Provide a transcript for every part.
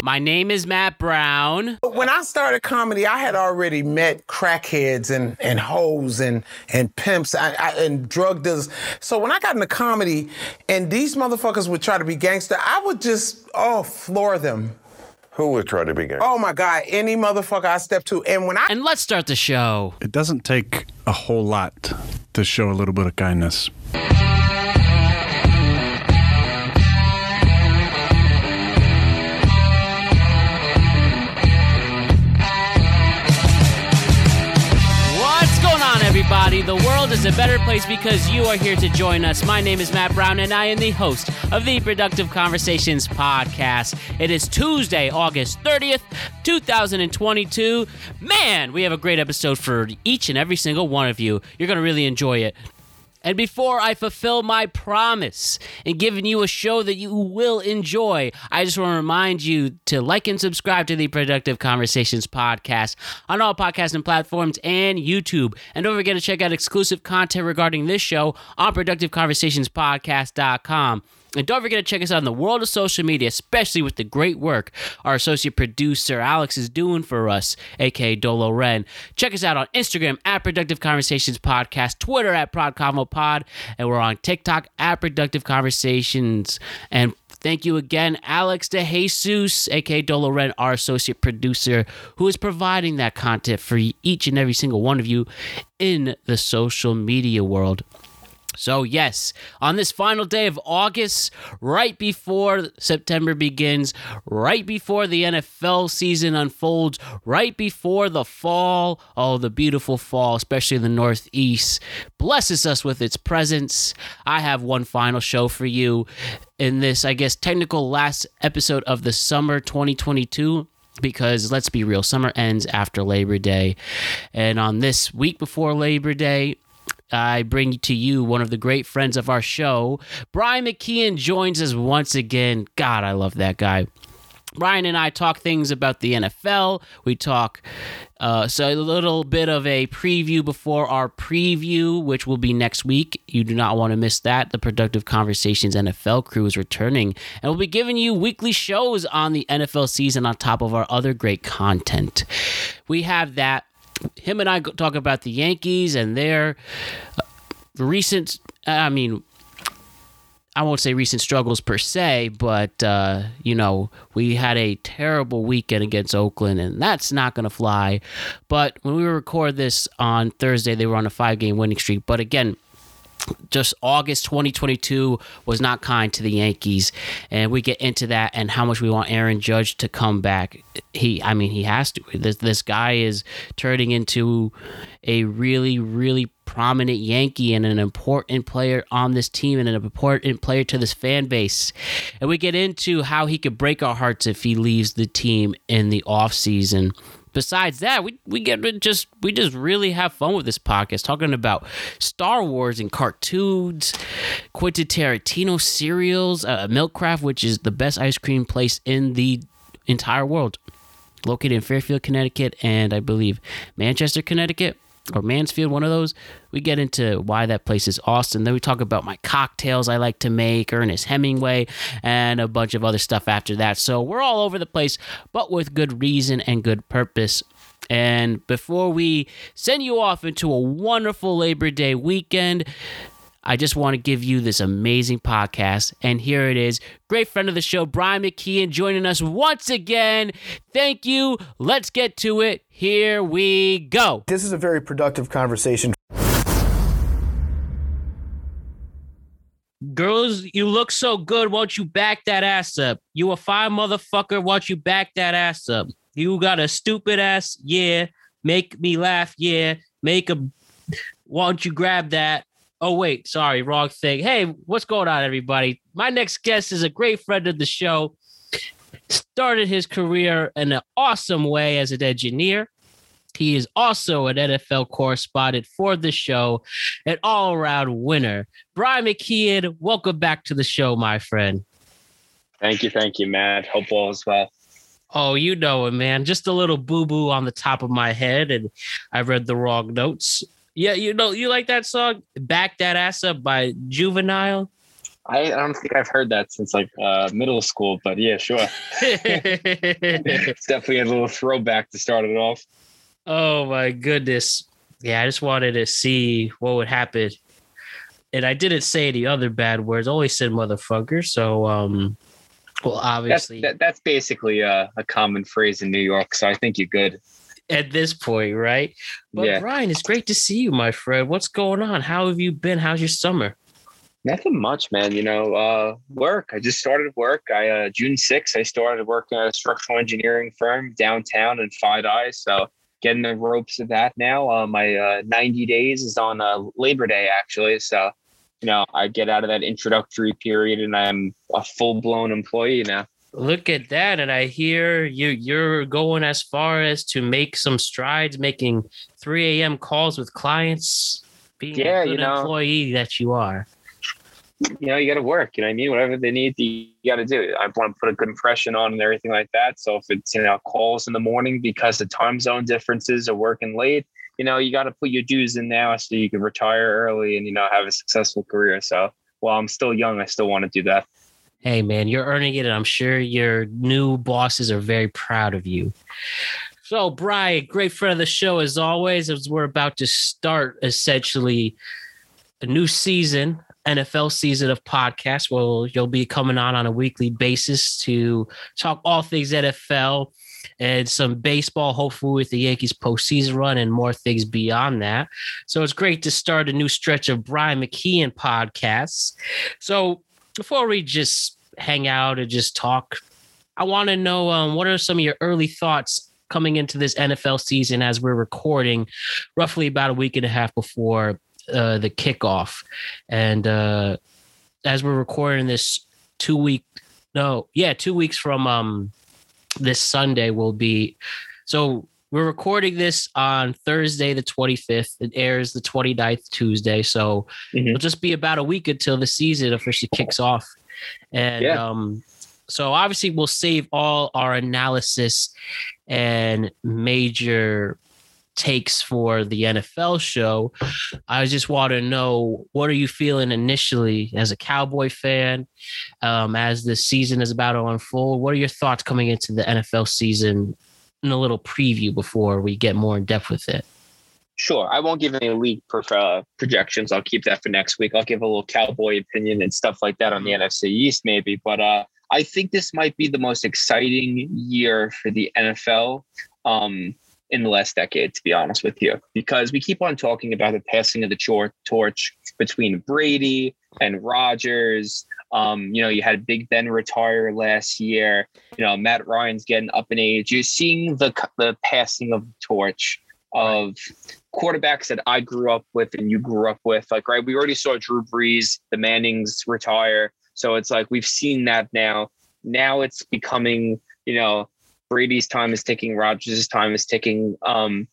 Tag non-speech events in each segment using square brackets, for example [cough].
My name is Matt Brown. When I started comedy, I had already met crackheads and, and hoes and, and pimps I, I, and drug dealers. So when I got into comedy and these motherfuckers would try to be gangster, I would just, oh, floor them. Who would try to be gangster? Oh my God, any motherfucker I step to. And when I. And let's start the show. It doesn't take a whole lot to show a little bit of kindness. Is a better place because you are here to join us. My name is Matt Brown, and I am the host of the Productive Conversations podcast. It is Tuesday, August 30th, 2022. Man, we have a great episode for each and every single one of you. You're going to really enjoy it. And before I fulfill my promise in giving you a show that you will enjoy, I just want to remind you to like and subscribe to the Productive Conversations podcast on all podcasting platforms and YouTube. And don't forget to check out exclusive content regarding this show on productiveconversationspodcast.com. And don't forget to check us out in the world of social media, especially with the great work our associate producer Alex is doing for us, aka Dolo Ren. Check us out on Instagram at Productive Conversations Podcast, Twitter at ProdConvoPod, and we're on TikTok at Productive Conversations. And Thank you again, Alex DeJesus, aka Dolo Ren, our associate producer, who is providing that content for each and every single one of you in the social media world. So, yes, on this final day of August, right before September begins, right before the NFL season unfolds, right before the fall, oh, the beautiful fall, especially in the Northeast, blesses us with its presence. I have one final show for you in this, I guess, technical last episode of the summer 2022 because let's be real, summer ends after Labor Day. And on this week before Labor Day, I bring to you one of the great friends of our show. Brian McKeon joins us once again. God, I love that guy. Brian and I talk things about the NFL. We talk uh, so a little bit of a preview before our preview, which will be next week. You do not want to miss that. The Productive Conversations NFL crew is returning, and we'll be giving you weekly shows on the NFL season on top of our other great content. We have that him and I talk about the Yankees and their recent, I mean, I won't say recent struggles per se, but, uh, you know, we had a terrible weekend against Oakland, and that's not going to fly. But when we record this on Thursday, they were on a five game winning streak. But again, just August 2022 was not kind to the Yankees, and we get into that and how much we want Aaron Judge to come back. He, I mean, he has to. This this guy is turning into a really, really prominent Yankee and an important player on this team and an important player to this fan base. And we get into how he could break our hearts if he leaves the team in the offseason besides that, we we get to just we just really have fun with this podcast, talking about Star Wars and cartoons, Quentin Tarantino cereals, uh, Milkcraft, which is the best ice cream place in the entire world, located in Fairfield, Connecticut, and I believe Manchester, Connecticut. Or Mansfield, one of those. We get into why that place is awesome. Then we talk about my cocktails I like to make, Ernest Hemingway, and a bunch of other stuff after that. So we're all over the place, but with good reason and good purpose. And before we send you off into a wonderful Labor Day weekend, I just want to give you this amazing podcast. And here it is. Great friend of the show, Brian McKeon, joining us once again. Thank you. Let's get to it. Here we go. This is a very productive conversation. Girls, you look so good. Won't you back that ass up? You a fine motherfucker. Won't you back that ass up? You got a stupid ass. Yeah. Make me laugh. Yeah. Make a. Won't you grab that? Oh, wait. Sorry. Wrong thing. Hey, what's going on, everybody? My next guest is a great friend of the show. Started his career in an awesome way as an engineer. He is also an NFL correspondent for the show, an all around winner. Brian McKeon, welcome back to the show, my friend. Thank you. Thank you, Matt. Hope all is well. Oh, you know it, man. Just a little boo boo on the top of my head, and I read the wrong notes. Yeah, you know, you like that song, Back That Ass Up by Juvenile? I, I don't think I've heard that since like uh, middle school, but yeah, sure. [laughs] it's definitely a little throwback to start it off. oh my goodness. Yeah, I just wanted to see what would happen. And I didn't say any other bad words. I always said motherfucker. So um well That's obviously that, that's basically a, a common phrase in New York, so I think you're good. At this point, right? But Yeah. Brian, it's great to see you, my friend. What's going on? How have you been? How's your summer? Nothing much, man. You know, uh, work. I just started work. I uh, June 6th, I started working at a structural engineering firm downtown in Five Eyes. So getting the ropes of that now. Uh, my uh, 90 days is on uh, Labor Day, actually. So, you know, I get out of that introductory period and I'm a full blown employee now. Look at that. And I hear you you're going as far as to make some strides, making 3 a.m. calls with clients, being Yeah, a good you know. employee that you are. you know, you got to work. You know what I mean? Whatever they need, you got to do. I want to put a good impression on and everything like that. So if it's, you know, calls in the morning because the time zone differences are working late, you know, you got to put your dues in now so you can retire early and, you know, have a successful career. So while I'm still young, I still want to do that. Hey man, you're earning it, and I'm sure your new bosses are very proud of you. So, Brian, great friend of the show as always. As we're about to start essentially a new season, NFL season of podcasts. Well, you'll be coming on on a weekly basis to talk all things NFL and some baseball, hopefully with the Yankees postseason run and more things beyond that. So it's great to start a new stretch of Brian McKeon podcasts. So before we just hang out and just talk, I want to know um, what are some of your early thoughts coming into this NFL season as we're recording, roughly about a week and a half before uh, the kickoff, and uh, as we're recording this two week, no, yeah, two weeks from um, this Sunday will be so. We're recording this on Thursday, the 25th. It airs the 29th, Tuesday. So Mhm. it'll just be about a week until the season officially kicks off. And Yeah. um, so obviously we'll save all our analysis and major takes for the NFL show. I just want to know what are you feeling initially as a Cowboy fan, um, as the season is about to unfold. What are your thoughts coming into the NFL season? In a little preview before we get more in depth with it. Sure. I won't give any league uh, projections. I'll keep that for next week. I'll give a little cowboy opinion and stuff like that on the NFC East, maybe. But uh, I think this might be the most exciting year for the NFL um, in the last decade, to be honest with you, because we keep on talking about the passing of the tor- torch between Brady and Rodgers. Um, you know, you had Big Ben retire last year. You know, Matt Ryan's getting up in age. You're seeing the the passing of the torch of quarterbacks that I grew up with and you grew up with. Like, right, we already saw Drew Brees, the Mannings retire. So it's like we've seen that now. Now it's becoming, you know, Brady's time is ticking, Rodgers' time is ticking. Um,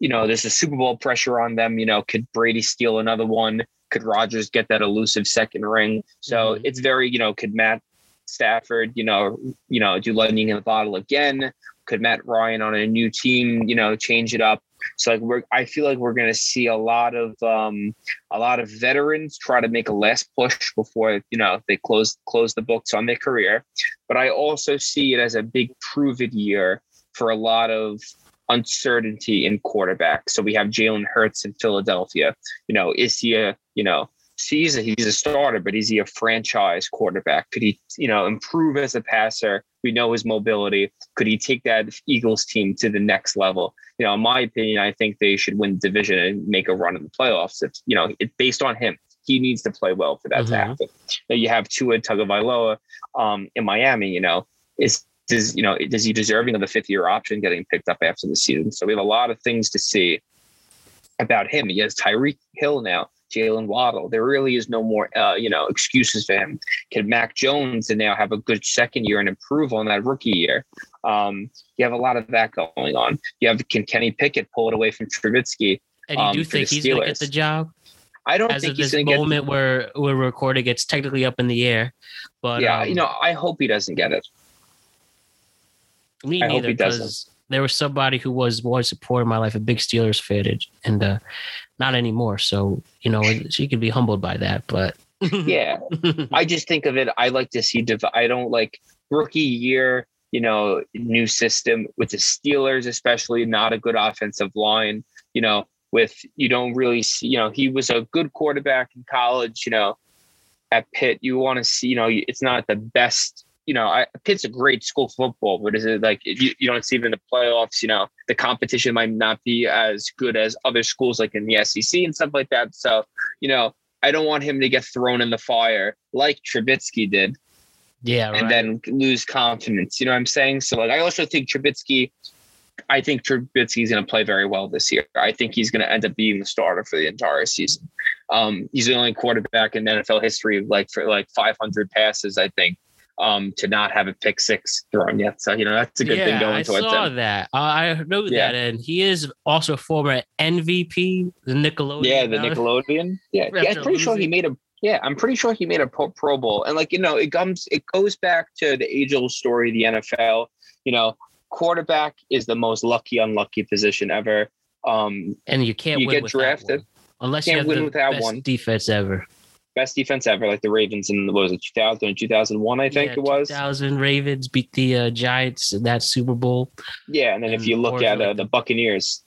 you know, there's a Super Bowl pressure on them. You know, could Brady steal another one? Could Rodgers get that elusive second ring? So Mhm. it's very, you know, could Matt Stafford, you know, you know, do lightning in the bottle again? Could Matt Ryan on a new team, you know, change it up? So like we're I feel like we're gonna see a lot of um a lot of veterans try to make a last push before you know they close close the books on their career. But I also see it as a big prove it year for a lot of uncertainty in quarterback. So we have Jalen Hurts in Philadelphia. You know, is he a, you know, he's a, he's a starter, but is he a franchise quarterback? Could he, you know, improve as a passer? We know his mobility. Could he take that Eagles team to the next level? You know, in my opinion, I think they should win the division and make a run in the playoffs. If you know, it, based on him, he needs to play well for that to Mhm. happen. Now you have Tua Tagovailoa um, in Miami. You know, is does you know is he deserving of the fifth year option getting picked up after the season? So we have a lot of things to see about him. He has Tyreek Hill now, Jaylen Waddle. There really is no more uh, you know excuses for him. Can Mac Jones and now have a good second year and improve on that rookie year? Um, you have a lot of that going on. You have can Kenny Pickett pull it away from Trubisky? And you Um, do think he's going to get the job? I don't As think of he's this to get. moment where we're recording, it's technically up in the air. But yeah, um, you know, I hope he doesn't get it. me I neither because there was somebody who was one support in my life, a big Steelers fan, and uh, not anymore. So you know, [laughs] she could be humbled by that. But yeah. [laughs] I just think of it. I like to see. Div- I don't like rookie year. You know, new system with the Steelers, especially not a good offensive line. You know, with you don't really see. You know, he was a good quarterback in college. You know, at Pitt, you want to see. You know, it's not the best. You know, I, Pitt's a great school football, but is it like you, you don't see them in the playoffs? You know, the competition might not be as good as other schools like in the SEC and stuff like that. So, you know, I don't want him to get thrown in the fire like Trubisky did Yeah, right. and then lose confidence. You know what I'm saying? So like I also think Trubisky, I think Trubisky's going to play very well this year. I think he's going to end up being the starter for the entire season. Um, he's the only quarterback in NFL history like for like 500 passes, I think, um, to not have a pick six thrown yet. So you know that's a good yeah, thing going I towards saw him. that. Uh, I know Yeah. that, and he is also a former MVP, the Nickelodeon. Yeah, the now. Nickelodeon. Yeah, yeah I'm pretty sure he made a. Yeah, I'm pretty sure he made a pro, pro bowl, and like you know, it comes, it goes back to the age-old story of the NFL. You know, quarterback is the most lucky, unlucky position ever. Um, and you can't You get drafted. unless you Can't have win the without best one. defense ever. Best defense ever, like the Ravens in what was it 2000 and 2001, I think Yeah, it was. 2000 Ravens beat the uh, Giants in that Super Bowl. Yeah, and then if you look at uh, the Buccaneers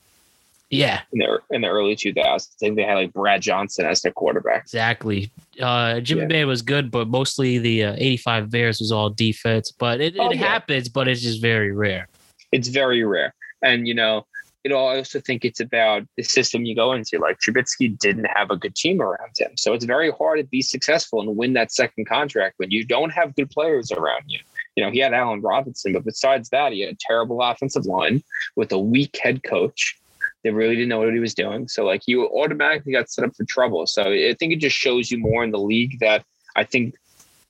Yeah, in the in the early 2000s, I think they had like Brad Johnson as their quarterback. exactly. Uh, Jimmy Yeah. Bay was good, but mostly the uh, 85 Bears was all defense. But it, Oh, it yeah. happens, but it's just very rare. It's very rare, and you know. You know, I also think it's about the system you go into. Like Trubisky didn't have a good team around him, so it's very hard to be successful and win that second contract when you don't have good players around you. You know, he had Allen Robinson, but besides that, he had a terrible offensive line with a weak head coach. They really didn't know what he was doing. So, like, you automatically got set up for trouble. So, I think it just shows you more in the league that I think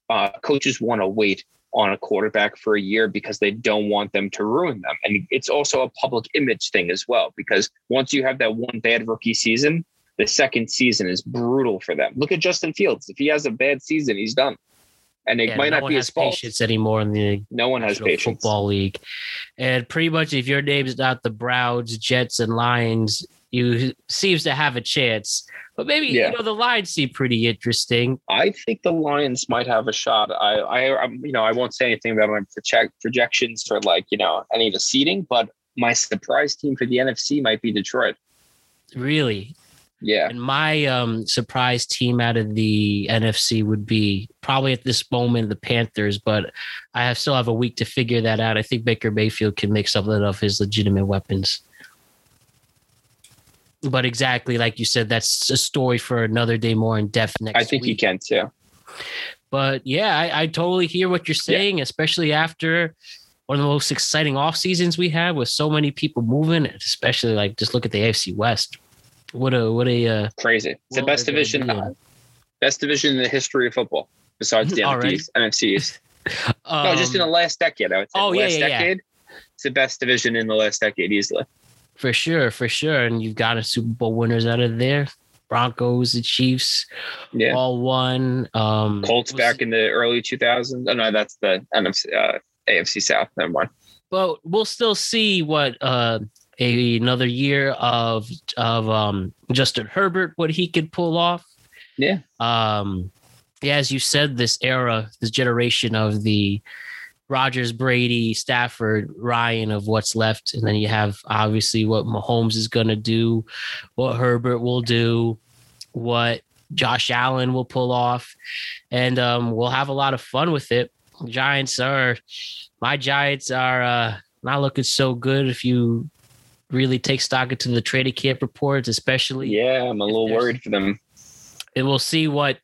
uh, coaches want to wait on a quarterback for a year because they don't want them to ruin them. And it's also a public image thing as well, because once you have that one bad rookie season, the second season is brutal for them. Look at Justin Fields. If he has a bad season, he's done. And it Yeah, might no not be his fault. patience anymore in the No one has patience. Football League. And pretty much, if your name's not the Browns, Jets, and Lions, you seems to have a chance. But maybe Yeah. you know the Lions seem pretty interesting. I think the Lions might have a shot. I, I, I'm, you know, I won't say anything about my project, projections for like, you know, any of the seeding, but my surprise team for the NFC might be Detroit. Really, Yeah. and my um, surprise team out of the NFC would be probably at this moment the Panthers. But I have still have a week to figure that out. I think Baker Mayfield can make something of his legitimate weapons. But exactly like you said, that's a story for another day more in depth next I think week. he can too. But yeah, I, I totally hear what you're saying, especially after one of the most exciting off seasons we had with so many people moving, especially like just look at the AFC West. What a what a uh, Crazy. It's the best division, in. best division in the history of football, besides the? [laughs] NFTs, NFCs. [laughs] no, just in the um, last decade, I would say. oh, the yeah, last yeah, yeah. decade. It's the best division in the last decade, easily. For sure, for sure. And you've got a Super Bowl winners out of there. Broncos, the Chiefs, Yeah. all won. Um Colts back in the early 2000s. Oh, no, that's the NFC, uh, AFC South. Never mind. but we'll still see what uh a, another year of of um Justin Herbert what he could pull off. Yeah. Um yeah, as you said, this era, this generation of the Rodgers, Brady, Stafford, Ryan of what's left, and then you have obviously what Mahomes is gonna do, what Herbert will do, what Josh Allen will pull off, and um, we'll have a lot of fun with it. Giants are my Giants are uh, not looking so good if you really take stock into the trading camp reports, especially. Yeah, I'm a little worried for them. And we'll see what.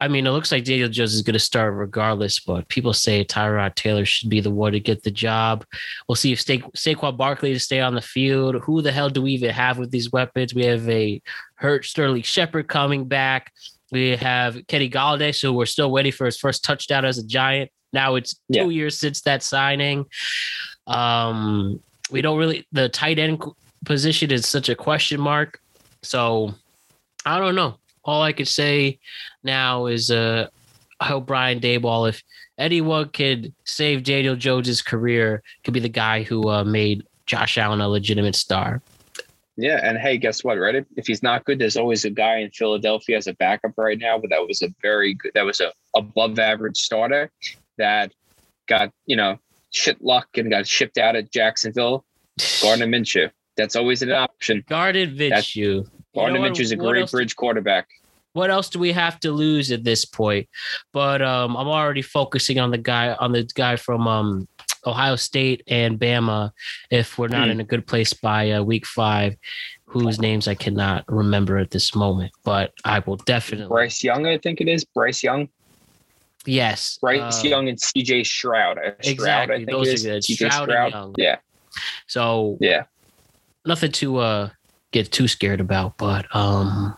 I mean, it looks like Daniel Jones is going to start regardless, but people say Tyrod Taylor should be the one to get the job. We'll see if Sa- Saquon Barkley to stay on the field. Who the hell do we even have with these weapons? We have a hurt Sterling Shepard coming back. We have Kenny Golladay, so we're still waiting for his first touchdown as a Giant. Now it's two Yeah. years since that signing. Um, we don't really the tight end position is such a question mark. So I don't know. All I could say now is uh I hope Brian Daboll, if anyone could save Daniel Jones's career, could be the guy who uh, made Josh Allen a legitimate star. Yeah, and hey, guess what? Right? If he's not good, there's always a guy in Philadelphia as a backup right now. But that was a very good. That was a above average starter that got you know shit luck and got shipped out at Jacksonville. [sighs] Gardner Minshew. That's always an option. Gardner Minshew. You What- Minshew's a great bridge quarterback. what else do we have to lose at this point? But um, I'm already focusing on the guy on the guy from um, Ohio State and Bama. If we're not Hmm. in a good place by uh, week five, whose names I cannot remember at this moment, but I will definitely. Bryce Young, I think it is. Bryce Young. Yes, Bryce uh, Young and CJ Stroud. Uh, Stroud, Exactly, I think those are good. CJ Stroud and Young. Yeah. So Yeah. nothing to uh, get too scared about, but um,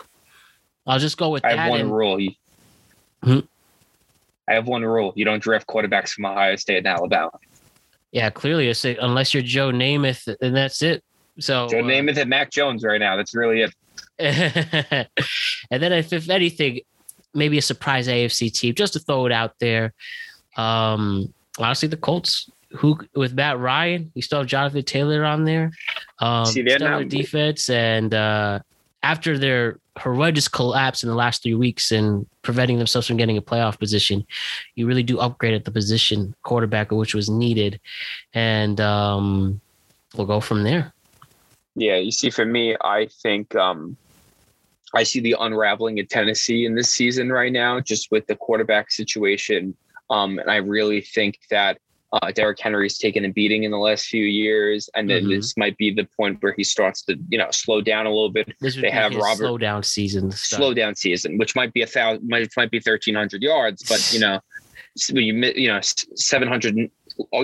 I'll just go with I that. have one and- rule. Hmm? I have one rule. You don't draft quarterbacks from Ohio State and Alabama. yeah, clearly, it's unless you're Joe Namath, and that's it. So Joe uh, Namath and Mac Jones right now. That's really it. [laughs] and then if, if anything, maybe a surprise AFC team just to throw it out there. Um, honestly, the Colts, who with Matt Ryan, you still have Jonathan Taylor on there. Um, stellar defense, and uh, after their horrendous collapse in the last three weeks and preventing themselves from getting a playoff position, you really do upgrade at the position quarterback, which was needed, and um, we'll go from there. Yeah, you see, for me, I think um, I see the unraveling in Tennessee in this season right now, just with the quarterback situation. Um, and I really think that uh, Derrick Henry's taken a beating in the last few years, and then Mhm. this might be the point where he starts to, you know, slow down a little bit. This They have Robert- slow down season. stuff. slow down season, which might be a thousand, might, might be thirteen hundred yards, but you know, [laughs] when you you know seven hundred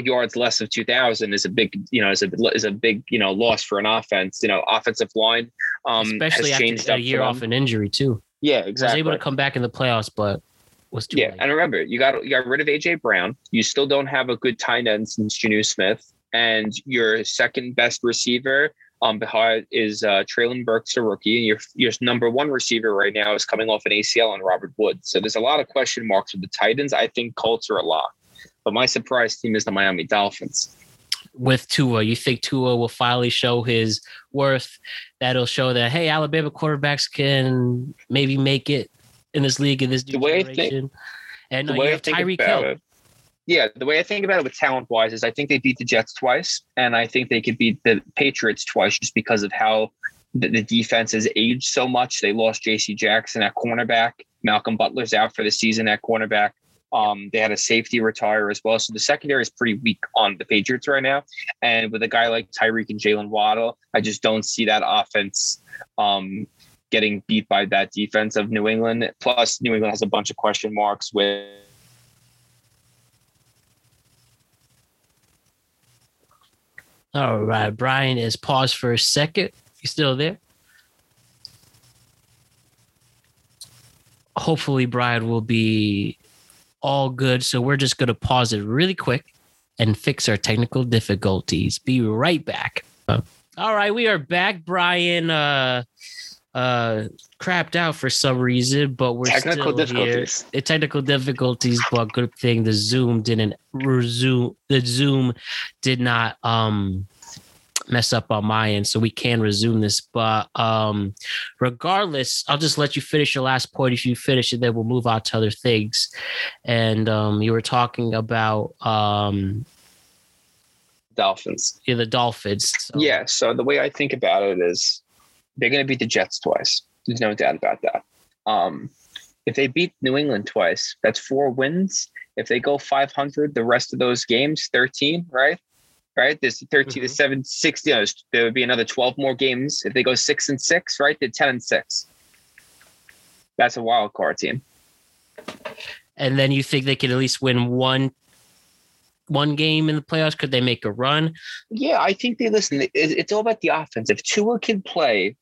yards less of two thousand is a big you know is a is a big you know loss for an offense. You know, offensive line um especially has after changed a year off an injury too. Yeah, exactly. I Was able to come back in the playoffs, but was too yeah, late. and remember, you got you got rid of AJ Brown. You still don't have a good tight end since Jonnu Smith, and your second best receiver um behind is uh Treylon Burks, a rookie, and your your number one receiver right now is coming off an ACL on Robert Woods. So there's a lot of question marks with the Titans. I think Colts are a lock, but my surprise team is the Miami Dolphins. With Tua, you think Tua will finally show his worth? That'll show that hey, Alabama quarterbacks can maybe make it in this league in this The way I think- generation. and the uh, way you I have think Tyreek about Hill. it, yeah, the way I think about it with talent wise is I think they beat the Jets twice, and I think they could beat the Patriots twice just because of how the, the defense has aged so much. They lost J.C. Jackson at cornerback. Malcolm Butler's out for the season at cornerback. Um, they had a safety retire as well, so the secondary is pretty weak on the Patriots right now. And with a guy like Tyreek and Jaylen Waddle, I just don't see that offense um, getting beat by that defense of New England. Plus, New England has a bunch of question marks with. All right, Brian is paused for a second. You still there? Hopefully, Brian will be all good. So we're just going to pause it really quick and fix our technical difficulties. Be right back. All right, we are back. Brian uh uh crapped out for some reason, but we're Technical still here. difficulties. The technical difficulties, but good thing the Zoom didn't resume. The Zoom did not um mess up on my end, so we can resume this. But um regardless, I'll just let you finish your last point. If you finish it, then we'll move on to other things. And um you were talking about um Dolphins. yeah, the Dolphins. So- Yeah. So the way I think about it is they're going to beat the Jets twice. There's no doubt about that. Um, if they beat New England twice, that's four wins. If they go 500, the rest of those games, 13, right? Right. There's 13 to Mhm. 7, 6. You know, there would be another 12 more games. If they go six and six, right? They're 10 and six. That's a wild card team. and then you think they could at least win one one game in the playoffs could they make a run Yeah, I think they listen. It's all about the offense. If Tua could play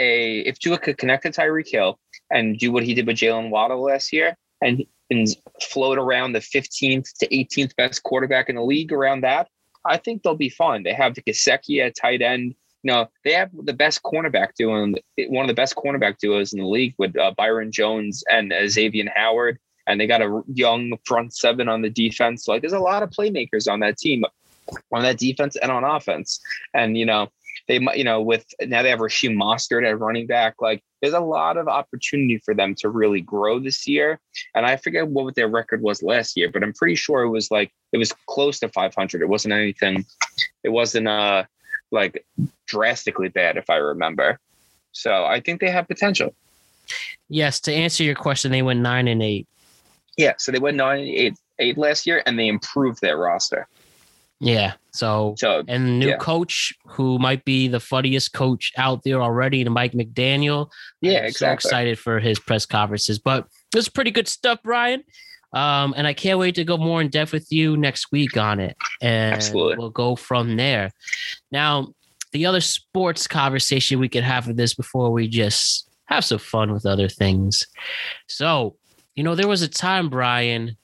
a, if Tua could connect to Tyreek Hill and do what he did with Jaylen Waddle last year, and and float around the 15th to 18th best quarterback in the league around that, I think they'll be fine. They have the Gesicki at tight end. No, they have the best cornerback duo, one of the best cornerback duos in the league with uh, Byron Jones and uh, Xavier Howard and they got a young front seven on the defense. Like there's a lot of playmakers on that team, on that defense and on offense. And you know, they might, you know, with now they have Raheem Mostert at running back. Like, there's a lot of opportunity for them to really grow this year. And I forget what their record was last year, but I'm pretty sure it was like it was close to 500. It wasn't anything. It wasn't uh like drastically bad, if I remember. So I think they have potential. Yes, to answer your question, they went nine and eight. Yeah, so they went nine and eight, eight last year, and they improved their roster. Yeah. So, So and new yeah. coach who might be the funniest coach out there already, and Mike McDaniel. yeah, I'm exactly. So excited for his press conferences, but this is pretty good stuff, Brian. Um, and I can't wait to go more in depth with you next week on it, and Absolutely. we'll go from there. Now, the other sports conversation we could have with this before we just have some fun with other things. So, you know, there was a time, Brian,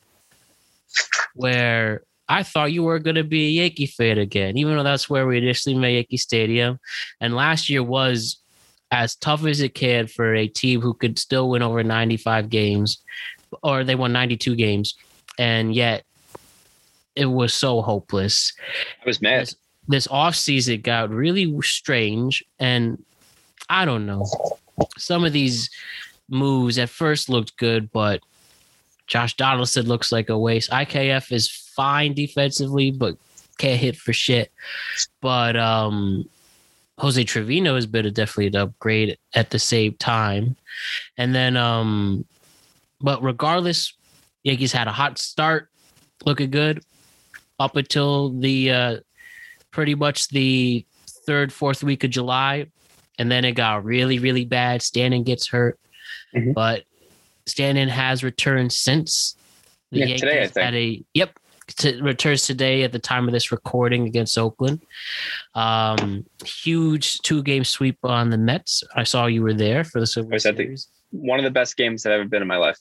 where I thought you were going to be a Yankee fan again, even though that's where we initially met Yankee Stadium. And last year was as tough as it can for a team who could still win over 95 games, or they won 92 games, and yet it was so hopeless. I was mad. This, this offseason got really strange, and I don't know. Some of these moves at first looked good, but Josh Donaldson looks like a waste. IKF is fine defensively, but can't hit for shit. But um Jose Trevino has been a definitely an upgrade at the same time. And then um but regardless, Yankees had a hot start, looking good up until the uh pretty much the third, fourth week of July. And then it got really, really bad. Stanton gets hurt. Mhm. But Stanton has returned since the Yeah, Yankees today, I think. had a yep to, returns today at the time of this recording against Oakland. Um, huge two game sweep on the Mets. I saw you were there for the was at the- Series. One of the best games that I've ever been in my life.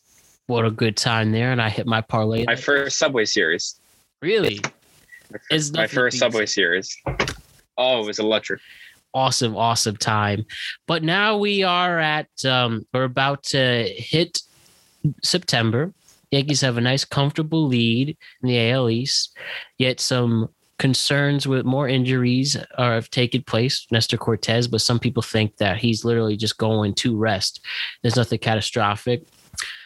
What a good time there, and I hit my parlay. My first Subway series. really My It's my first Subway series. Oh, it was electric. awesome, awesome time. But now we are at um, we're about to hit September. Yankees have a nice, comfortable lead in the AL East. Yet some concerns with more injuries are have taken place. Nestor Cortes, but some people think that he's literally just going to rest. There's nothing catastrophic.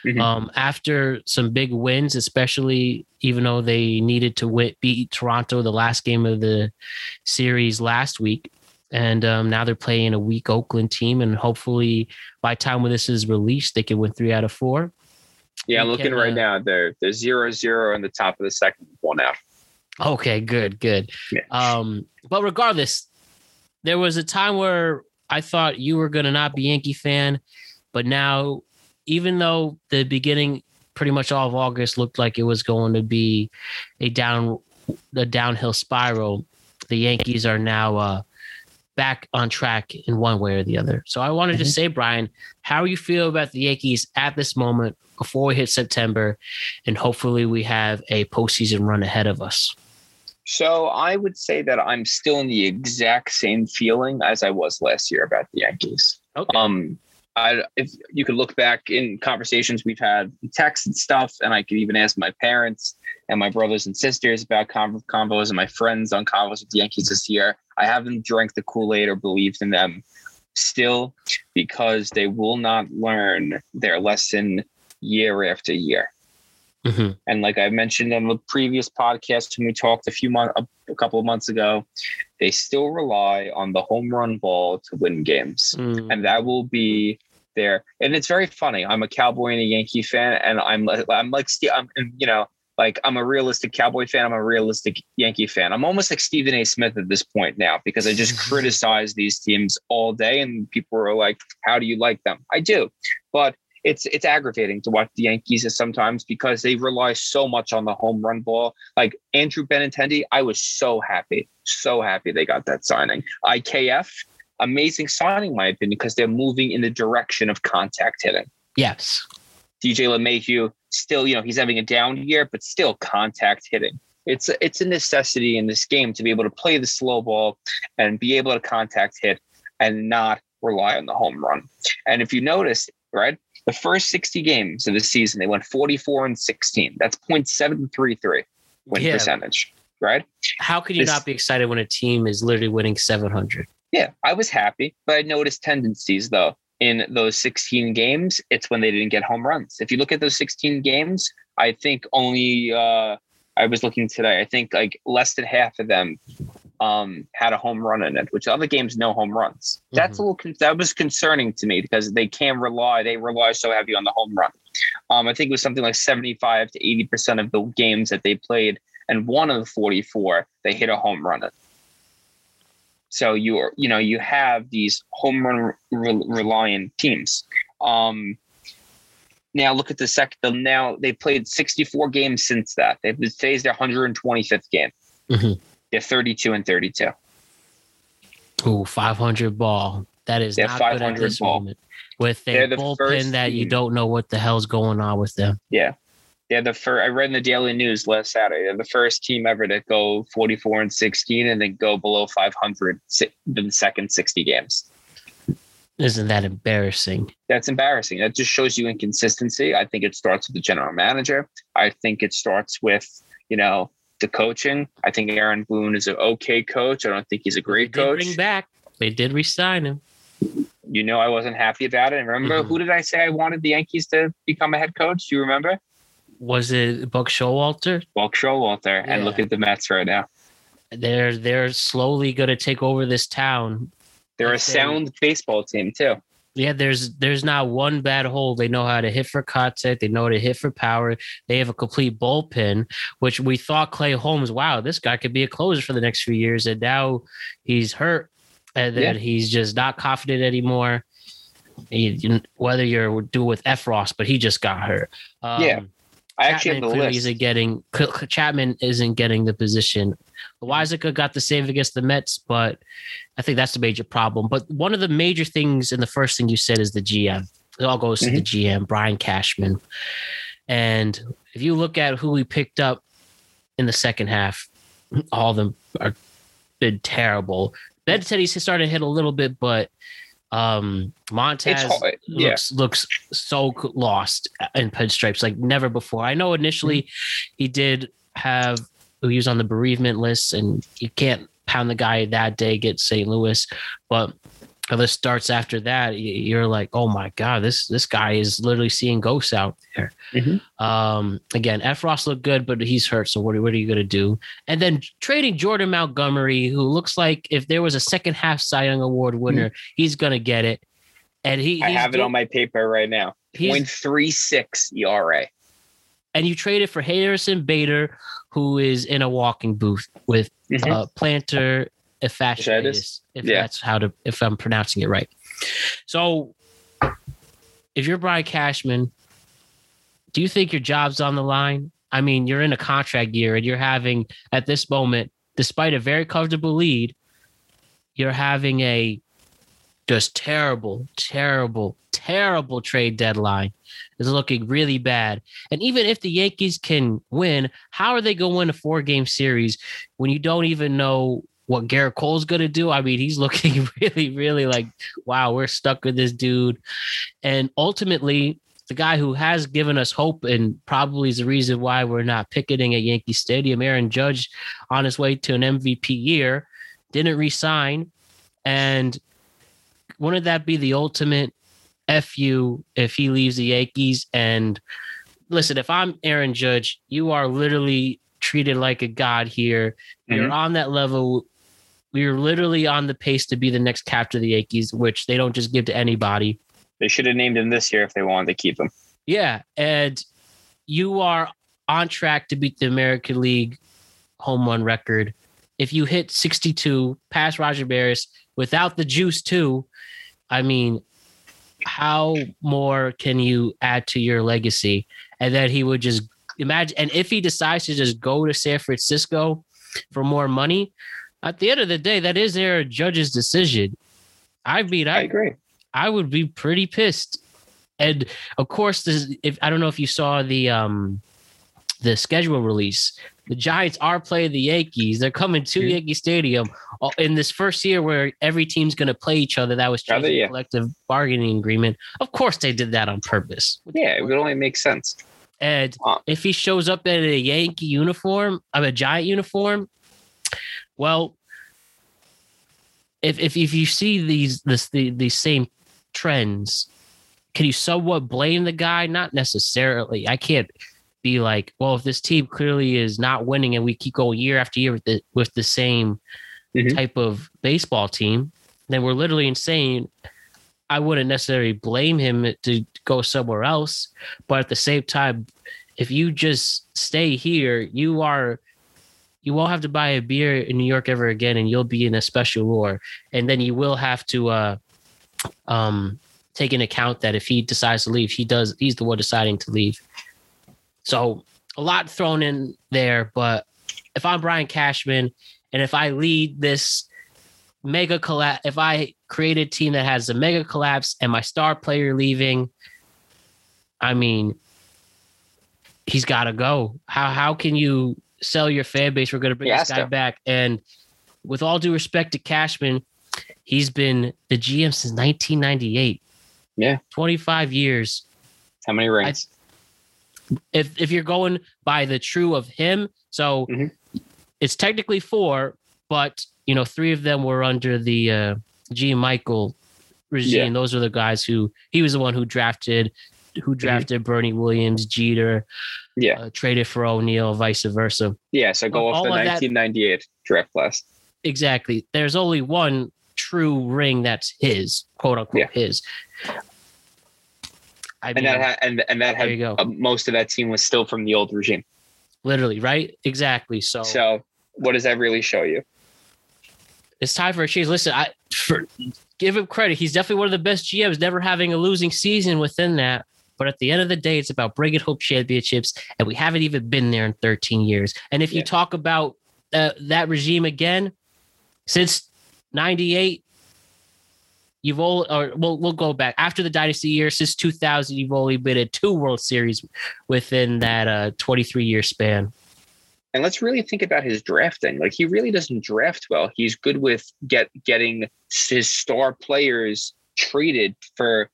Mhm. Um, after some big wins, especially even though they needed to win, beat Toronto the last game of the series last week, and um, now they're playing a weak Oakland team, and hopefully by the time when this is released, they can win three out of four. Yeah, I'm looking can, right uh, now. They're they're zero zero in the top of the second, one out. Okay, good, good. Yeah. Um, but regardless, there was a time where I thought you were gonna not be Yankee fan, but now, even though the beginning, pretty much all of August looked like it was going to be a down, a downhill spiral, the Yankees are now uh, back on track in one way or the other. So I wanted to say, Brian, how do you feel about the Yankees at this moment before we hit September, and hopefully we have a postseason run ahead of us. So I would say that I'm still in the exact same feeling as I was last year about the Yankees. Okay. Um, I if you could look back in conversations we've had, texts and stuff, and I could even ask my parents and my brothers and sisters about conv- combos and my friends on combos with the Yankees this year. I haven't drank the Kool Aid or believed in them still because they will not learn their lesson year after year. Mhm. And like I mentioned on the previous podcast when we talked a few months, a couple of months ago, they still rely on the home run ball to win games, Mm. and that will be there. And it's very funny. I'm a Cowboy and a Yankee fan, and I'm like, I'm like, I'm, you know, like I'm a realistic Cowboy fan. I'm a realistic Yankee fan. I'm almost like Stephen A. Smith at this point now because I just [laughs] criticize these teams all day, and people are like, "How do you like them?" I do, but it's it's aggravating to watch the Yankees sometimes because they rely so much on the home run ball. Like Andrew Benintendi, I was so happy, so happy they got that signing. IKF, amazing signing, in my opinion, because they're moving in the direction of contact hitting. Yes. DJ LeMahieu, still, you know, he's having a down year, but still contact hitting. It's a, it's a necessity in this game to be able to play the slow ball and be able to contact hit and not rely on the home run. And if you notice, right, the first 60 games of the season, they went 44 and 16. That's 0.733 win Yeah. percentage, right? How could you This- not be excited when a team is literally winning 700? Yeah, I was happy, but I noticed tendencies though. In those 16 games, it's when they didn't get home runs. If you look at those 16 games, I think only uh I was looking today, I think like less than half of them um had a home run in it, which other games no home runs. That's a little con- that was concerning to me because they can rely, they rely so heavy on the home run. Um, I think it was something like 75 to 80% of the games that they played, and one of the 44, they hit a home run in. So you're, you know, you have these home run re- reliant teams. Um, now look at the second. Now they played 64 games since that. They've today's their 125th game. Mhm. They're 32 and 32. Ooh, 500 ball. That is They're not good at this ball. moment. With a the bullpen that you don't know what the hell's going on with them. Yeah. They're the first. I read in the Daily News last Saturday. They're the first team ever to go 44 and 16 and then go below 500 si- in the second 60 games. Isn't that embarrassing? That's embarrassing. That just shows you inconsistency. I think it starts with the general manager. I think it starts with, you know, the coaching. I think Aaron Boone is an okay coach. I don't think he's a They great did coach. bring back. They did resign him. You know, I wasn't happy about it. And remember, Mhm. who did I say I wanted the Yankees to become a head coach? Do you remember? Was it Buck Showalter? Buck Showalter. And look at the Mets right now. They're they're slowly gonna take over this town. They're a sound baseball team too. Yeah, there's there's not one bad hole. They know how to hit for contact. They know how to hit for power. They have a complete bullpen, which we thought Clay Holmes, wow, this guy could be a closer for the next few years, and now he's hurt, and then Yeah. he's just not confident anymore. He- whether you're doing with Effross, but he just got hurt. Um, Yeah, I actually have the clearly list. isn't getting Chapman isn't getting the position. Loaisiga got the save against the Mets, but I think that's the major problem. But one of the major things, and the first thing you said is the GM. It all goes to the mm-hmm. GM, Brian Cashman. And if you look at who we picked up in the second half, all of them are been terrible. Benintendi started to hit a little bit, but um Montas. Yeah. looks looks so lost in pinstripes like never before. I know initially he did have he was on the bereavement list, and you can't pound the guy that day get St. Louis, but the starts after that, you're like, oh my god, this this guy is literally seeing ghosts out there. Mhm. Um, again, Effross looked good, but he's hurt. So what are, what are you gonna do? And then trading Jordan Montgomery, who looks like if there was a second half Cy Young Award winner, he's gonna get it. And he, I have it on my paper right now. Point three six 0.36 ERA. and you traded for Harrison Bader, who is in a walking booth with Mhm. uh, plantar fasciitis, if Yeah. that's how to if I'm pronouncing it right. So, if you're Brian Cashman, do you think your job's on the line? I mean, you're in a contract year, and you're having at this moment, despite a very comfortable lead, you're having a just terrible, terrible, terrible trade deadline. Is looking really bad. And even if the Yankees can win, how are they going to win a four game series when you don't even know what Gerrit Cole's going to do? I mean, he's [laughs] looking really, really like, wow, we're stuck with this dude. And ultimately, the guy who has given us hope and probably is the reason why we're not picketing at Yankee Stadium, Aaron Judge, on his way to an MVP year, didn't resign. And wouldn't that be the ultimate fu if he leaves the Yankees? And listen, if I'm Aaron Judge, you are literally treated like a god here. You're mhm. on that level. You're literally on the pace to be the next captain of the Yankees, which they don't just give to anybody. They should have named him this year if they wanted to keep him. Yeah, and you are on track to beat the American League home run record. If you hit 62 past Roger Maris without the juice too, I mean, how more can you add to your legacy? And then he would just imagine. And if he decides to just go to San Francisco for more money, at the end of the day, that is their judge's decision. I mean, I I agree. I would be pretty pissed. And of course, this if I don't know if you saw the um the schedule release. The Giants are playing the Yankees. They're coming to Mhm. Yankee Stadium uh, in this first year where every team's going to play each other. That was Are changing they? the Yeah. collective bargaining agreement. Of course, they did that on purpose. Yeah, it would only make sense. And if he shows up in a Yankee uniform, I'm a Giant uniform, well, if if if you see these this the these same trends, can you somewhat blame the guy? Not necessarily. I can't be like, well, if this team clearly is not winning and we keep going year after year with the with the same Mhm. type of baseball team, then we're literally insane. I wouldn't necessarily blame him to go somewhere else, but at the same time, if you just stay here, you are you won't have to buy a beer in New York ever again, and you'll be in a special war. And then you will have to uh, um, take into account that if he decides to leave, he does. He's the one deciding to leave. So a lot thrown in there, but if I'm Brian Cashman and if I lead this mega collapse, if I create a team that has a mega collapse and my star player leaving, I mean, he's got to go. How how can you sell your fan base? We're going to bring this guy back, and with all due respect to Cashman, he's been the GM since 1998. Yeah. 25 years How many rings? if if you're going by the true of him, so Mhm. it's technically four, but you know, three of them were under the uh G Michael regime. Yeah. Those are the guys who he was the one who drafted who drafted Bernie Williams, Jeter, Mm-hmm. Yeah. uh, traded for O'Neill, vice versa. Yeah. So go off the of that- 1998 draft class. Exactly. There's only one true ring that's his, quote unquote Yeah. his. I And that had, and, and that had uh, most of that team was still from the old regime. literally, right? Exactly. So, So what does that really show you? it's time for a change. Listen, I for, give him credit. He's definitely one of the best GMs, never having a losing season within that. But at the end of the day, it's about bringing home championships, and we haven't even been there in 13 years. And if you talk about uh, that regime again, since '98, you've all, or we'll we'll go back after the dynasty year. Since 2000, you've only been in two World Series within that uh, 23 year span. And let's really think about his drafting. Like he really doesn't draft well. He's good with get getting his star players traded for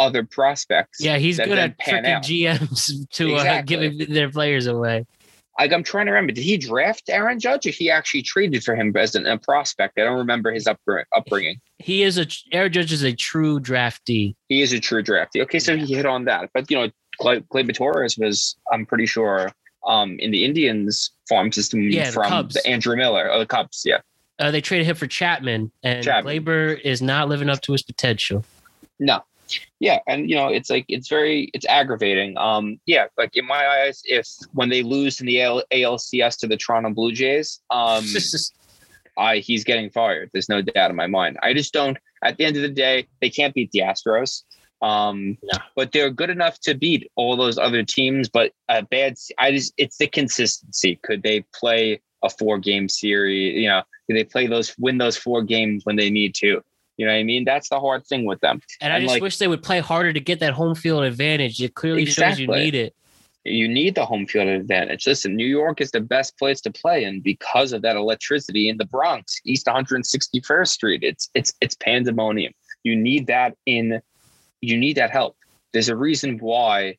other prospects. Yeah, he's good at tricking out. GMs [laughs] to uh, Exactly. giving their players away. Like I'm trying to remember, did he draft Aaron Judge or he actually traded for him as an, a prospect? I don't remember his upbr- upbringing. He is a Air Judge is a true draftee. He is a true drafty. Okay, so he hit on that. But you know, Clay, Gleyber Torres was, I'm pretty sure, um, in the Indians farm system Yeah, the from Cubs. the Andrew Miller or the Cubs. Yeah. Uh, they traded him for Chapman, and Chapman. Gleyber is not living up to his potential. No. Yeah, and you know, it's like it's very it's aggravating. Um, yeah, like in my eyes, if when they lose in the AL- ALCS to the Toronto Blue Jays, um, [laughs] I he's getting fired. There's no doubt in my mind. I just don't. At the end of the day, they can't beat the Astros. Um, No. but they're good enough to beat all those other teams. But a bad. I just it's the consistency. Could they play a four game series? You know, could they play those win those four games when they need to? You know what I mean? That's the hard thing with them. and I And, just like- wish they would play harder to get that home field advantage. It clearly shows you need it. you need the home field advantage. Listen, New York is the best place to play, and because of that electricity in the Bronx, East 161st Street, it's it's it's pandemonium. You need that in, you need that help. There's a reason why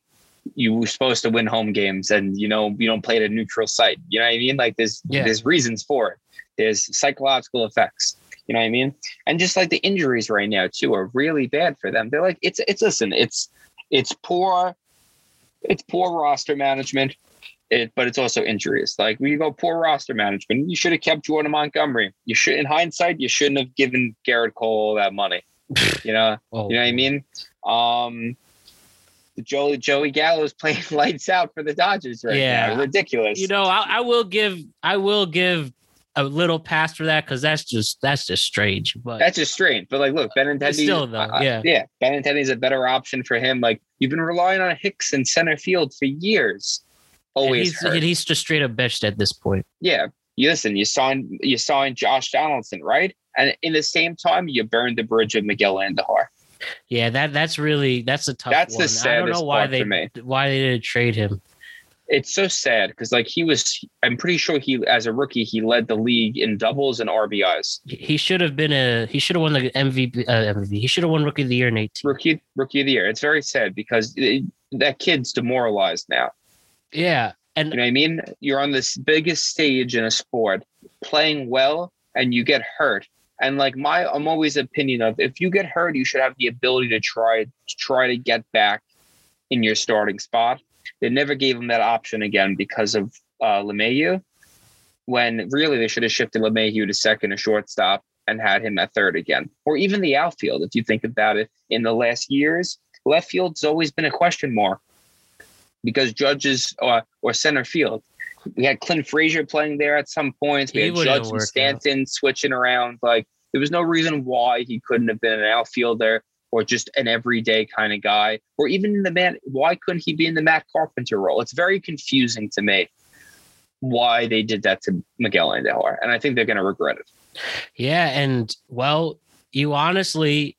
you were supposed to win home games, and you know you don't play at a neutral site. You know what I mean? Like there's Yeah. there's reasons for it. There's psychological effects. You know what I mean? And just like the injuries right now too are really bad for them. They're like it's it's listen, it's it's poor it's poor roster management. It, but it's also injuries. Like we go poor roster management. You should have kept Jordan Montgomery. You should, in hindsight, you shouldn't have given Gerrit Cole all that money. You know, [laughs] Oh, you know what I mean. Um, Joey Joey Gallo's [laughs] playing lights out for the Dodgers right Yeah. now. Ridiculous. You know, I, I will give I will give a little past for that because that's just that's just strange. But That's just strange. But like, look, Benintendi. Still, though, uh, yeah. yeah, Benintendi's a better option for him. Like you've been relying on Hicks in center field for years. and Always he's, and he's just straight up benched at this point. yeah, you listen, you signed you signed Josh Donaldson, right? And in the same time, you burned the bridge of Miguel Andujar. Yeah, that that's really that's a tough That's the one. I don't know why they why they didn't trade him. It's so sad because like he was, I'm pretty sure he, as a rookie, he led the league in doubles and RBIs. He- should have been a he should have won the MVP uh, MVP. He should have won Rookie of the Year in 18. Rookie, rookie of the year. It's very sad because it, that kid's demoralized now. Yeah, and You know what I mean? You're on this biggest stage in a sport, playing well, and you get hurt. And like my, I'm always opinion of if you get hurt, you should have the ability to try to try to get back in your starting spot. They never gave him that option again because of uh, LeMahieu. When really they should have shifted LeMahieu to second or shortstop and had him at third again, or even the outfield. If you think about it, in the last years, left field's always been a question mark because judges or, or center field. We had Clint Frazier playing there at some points. We He had Judge and work out. Stanton switching around. Like there was no reason why he couldn't have been an outfielder or just an everyday kind of guy, or even in the man. Why couldn't he be in the Matt Carpenter role? It's very confusing to me why they did that to Miguel Andujar, and I think they're going to regret it. Yeah, and well, you honestly,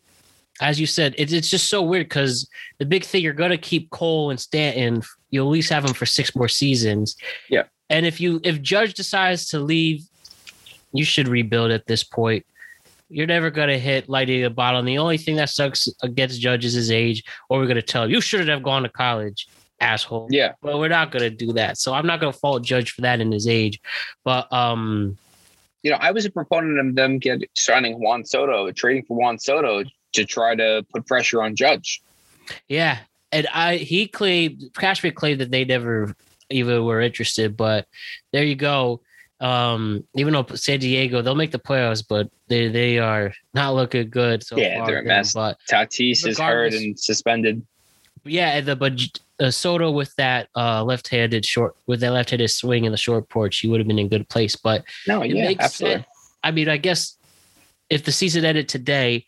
as you said, it's it's just so weird because the big thing you're gonna keep Cole and Stanton. You at least have them for six more seasons. Yeah. and if you if Judge decides to leave, you should rebuild at this point. You're never gonna hit lighting a bottle. And the only thing that sucks against Judge is his age, or we're gonna tell him you shouldn't have gone to college, asshole. Yeah, But we're not gonna do that. So I'm not gonna fault Judge for that in his age. But um, you know, I was a proponent of them get signing Juan Soto, trading for Juan Soto to try to put pressure on Judge. Yeah, and I he claimed Cashman claimed that they never even were interested, but there you go. Um, even though San Diego they'll make the playoffs, but they they are not looking good. So Yeah, far they're a mess. But Tatis is hurt and suspended. yeah, the but uh, Soto with that uh left-handed short with that left-handed swing in the short porch, he would have been in good place. But No, yeah, absolutely. sense. I mean, I guess if the season ended today,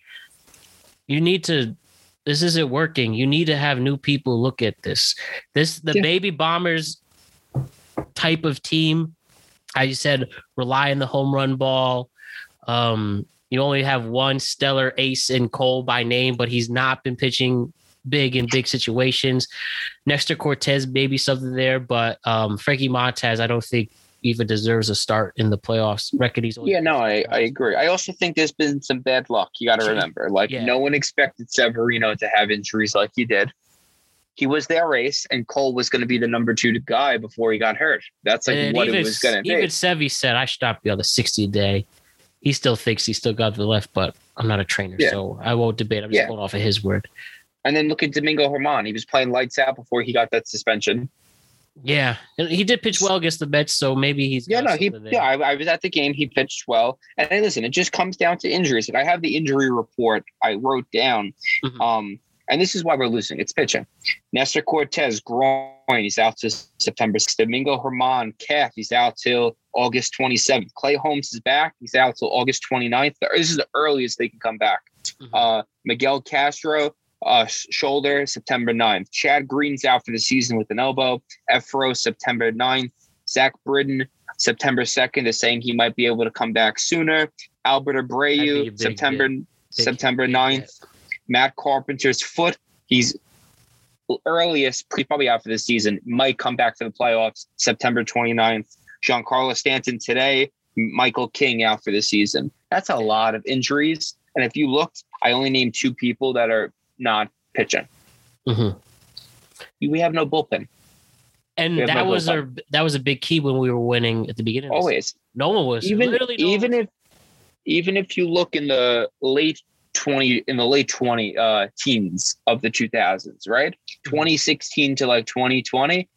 you need to. This isn't working. You need to have new people look at this. This the Yeah. baby bombers type of team. As you said, rely on the home run ball. Um, you only have one stellar ace in Cole by name, but he's not been pitching big in big situations. Nestor Cortes, maybe something there, but um, Frankie Montas, I don't think even deserves a start in the playoffs. Record he's Yeah, no, I, I agree. I also think there's been some bad luck. You got to remember, like Yeah. no one expected Severino to have injuries like he did. He was their ace, and Cole was going to be the number two guy before he got hurt. That's like and what even, it was going to be. even. Sevi said I stopped the other the 60 day. He still thinks he still got the left, but I'm not a trainer, Yeah. so I won't debate. I'm just Yeah. going off of his word. And then look at Domingo Germán. He was playing lights out before he got that suspension. Yeah, he did pitch well against the Mets, so maybe he's Yeah, no, he yeah, I, I was at the game. He pitched well. And listen, it just comes down to injuries. Like I have the injury report I wrote down. Mhm. Um, and this is why we're losing. It's pitching. Nestor Cortes groin. He's out to September 6th. Domingo Germán calf. He's out till August 27th. Clay Holmes is back. He's out till August 29th. This is the earliest they can come back. Mhm. Uh, Miguel Castro, uh, shoulder, September 9th. Chad Green's out for the season with an elbow. Effross, September 9th. Zach Britton, September 2nd, is saying he might be able to come back sooner. Albert That'd be a Abreu, big September Big- September big 9th. Matt Carpenter's foot. He's earliest, he's probably out for the season, might come back for the playoffs September 29th. Giancarlo Stanton today, Michael King out for the season. That's a lot of injuries. And if you looked, I only named two people that are not pitching. Mhm. We have no bullpen. And that no was bullpen. our that was a big key when we were winning at the beginning. Always. no one was even literally no even one- if even if you look in the late 20 in the late 20 uh teens of the 2000s right Mm-hmm. 2016 to like 2020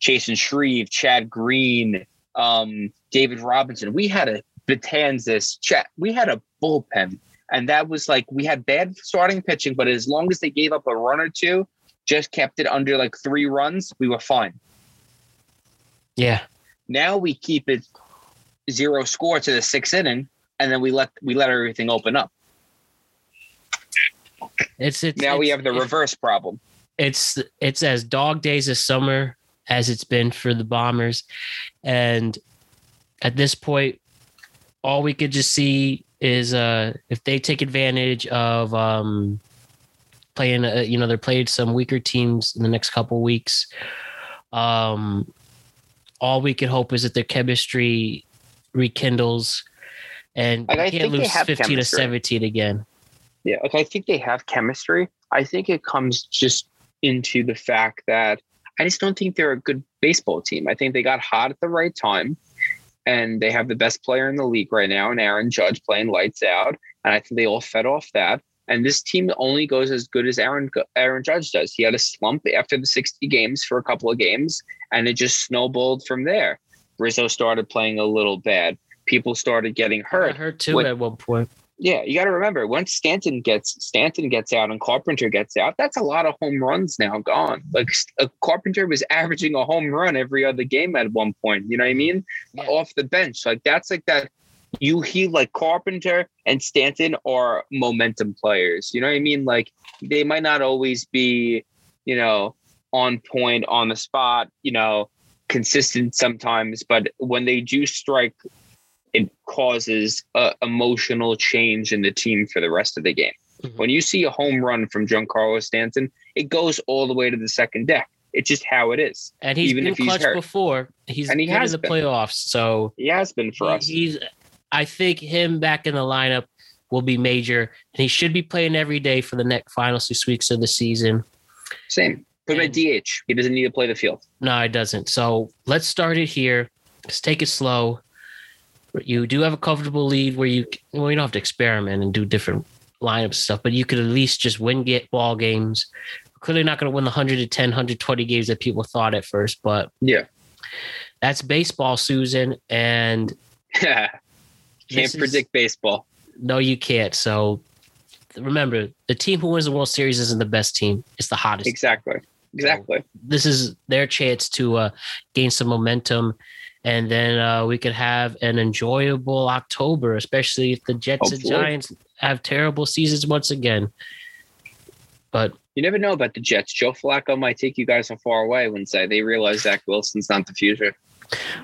Chasen Shreve Chad Green um David Robinson we had a Betances chat we had a bullpen and that was like we had bad starting pitching but as long as they gave up a run or two just kept it under like three runs we were fine yeah, now we keep it zero score to the sixth inning, and then we let we let everything open up. It's it's Now we have the it's- reverse problem. it's it's as dog days of summer as it's been for the bombers. And at this point all we could just see is uh if they take advantage of um playing uh, you know they're playing some weaker teams in the next couple weeks um all we could hope is that their chemistry rekindles and Like, we can't lose have 15 to 17 again Yeah, like I think they have chemistry. I think it comes just into the fact that I just don't think they're a good baseball team. I think they got hot at the right time. and they have the best player in the league right now, and Aaron Judge playing lights out. And I think they all fed off that. And this team only goes as good as Aaron Aaron Judge does. He had a slump after the 60 games for a couple of games, and it just snowballed from there. Rizzo started playing a little bad. People started getting hurt. hurt too When- at one point. Yeah, you got to remember once Stanton gets Stanton gets out and Carpenter gets out, that's a lot of home runs now gone. Like uh, Carpenter was [laughs] averaging a home run every other game at one point. You know what I mean? Yeah. Off the bench, like that's like that. You he like Carpenter and Stanton are momentum players. You know what I mean? Like they might not always be, you know, on point on the spot. You know, consistent sometimes, but when they do strike causes a emotional change in the team for the rest of the game. Mhm. When you see a home run from Giancarlo Stanton, it goes all the way to the second deck. It's just how it is. And he's even been if he's clutch hurt. before. He's And he good in has the been. playoffs. So He has been for he- us. he's I think him back in the lineup will be major. And he should be playing every day for the next final six weeks of the season. Same. Put him at DH. He doesn't need to play the field. No, it doesn't. So let's start it here. Let's take it slow. You do have a comfortable lead where you well, you don't have to experiment and do different lineup stuff, but you could at least just win get ball games. Clearly not going to win the 110, 120 games that people thought at first, but Yeah. that's baseball, Susan. And yeah, [laughs] Can't This is- predict baseball. no, you can't. So remember, the team who wins the World Series isn't the best team; it's the hottest. Exactly. Exactly. this is their chance to uh, gain some momentum, and then uh, we could have an enjoyable October, especially if the Jets and Giants have terrible seasons once again. But You never know about the Jets. Joe Flacco might take you guys so far away when say they realize Zach Wilson's not the future.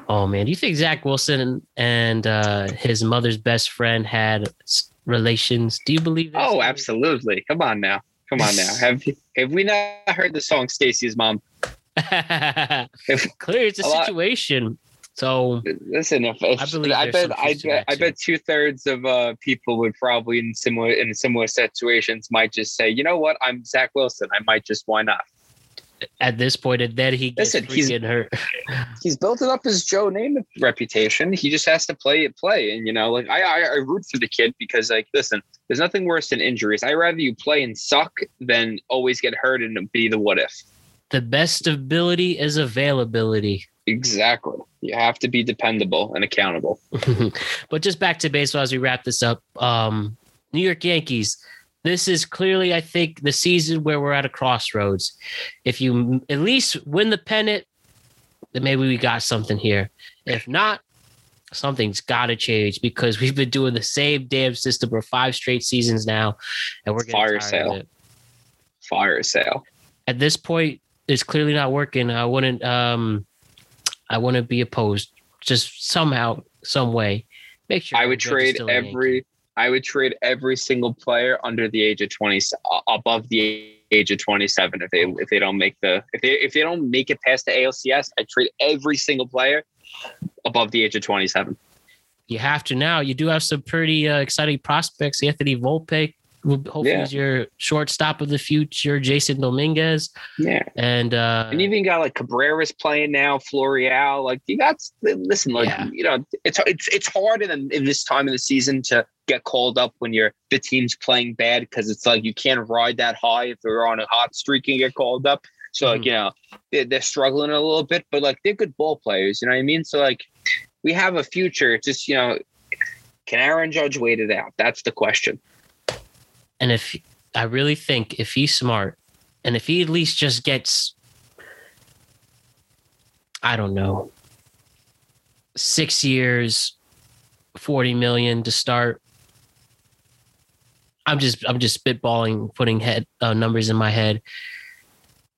oh man, do you think Zach Wilson and, uh, his mother's best friend had relations? Do you believe? this? Oh, absolutely. Come on now. Come on now. [laughs] Have have we not heard the song Stacy's mom? [laughs] If Clear, it's a, A lot- situation. So listen, if, if I believe I bet I bet I bet two thirds of uh, people would probably in similar in similar situations might just say, you know what, I'm Zach Wilson. I might just why not? at this point, and then he gets Listen, he's- hurt. [laughs] He's built it up his Joe Namath reputation. He just has to play it play. And you know, like I, I I root for the kid because like listen, there's nothing worse than injuries. I rather you play and suck than always get hurt and be the what if. The best ability is availability. Exactly. You have to be dependable and accountable. [laughs] but just back to baseball as we wrap this up. Um, New York Yankees. This is clearly, I think, the season where we're at a crossroads. If you at least win the pennant, then maybe we got something here. If not, something's got to change because we've been doing the same damn system for five straight seasons now, and we're getting Fire sale. Fire sale. At this point, it's clearly not working. I wouldn't. Um, I want to be opposed. Just somehow, some way, make sure. I would Aaron Judge is trade still a Yankee. every. I would trade every single player under the age of twenty, above the age of twenty-seven. If they if they don't make the if they if they don't make it past the ALCS, I trade every single player above the age of twenty-seven. you have to now. You do have some pretty uh, exciting prospects. Anthony Volpe, hopefully Yeah. your shortstop of the future. Jasson Dominguez, Yeah, and uh, and you even got like Cabrera's playing now, Florial. Like you got listen, like Yeah. you know, it's it's it's hard in in this time of the season to get called up when you're the team's playing bad because it's like you can't ride that high if they're on a hot streak and get called up. So like Mhm. you know they're, they're struggling a little bit, but like they're good ball players. You know what I mean? So like we have a future. It's Just you know, can Aaron Judge wait it out? That's the question. And if I really think if he's smart, and if he at least just gets, I don't know, six years, forty million to start. I'm just I'm just spitballing, putting head uh, numbers in my head.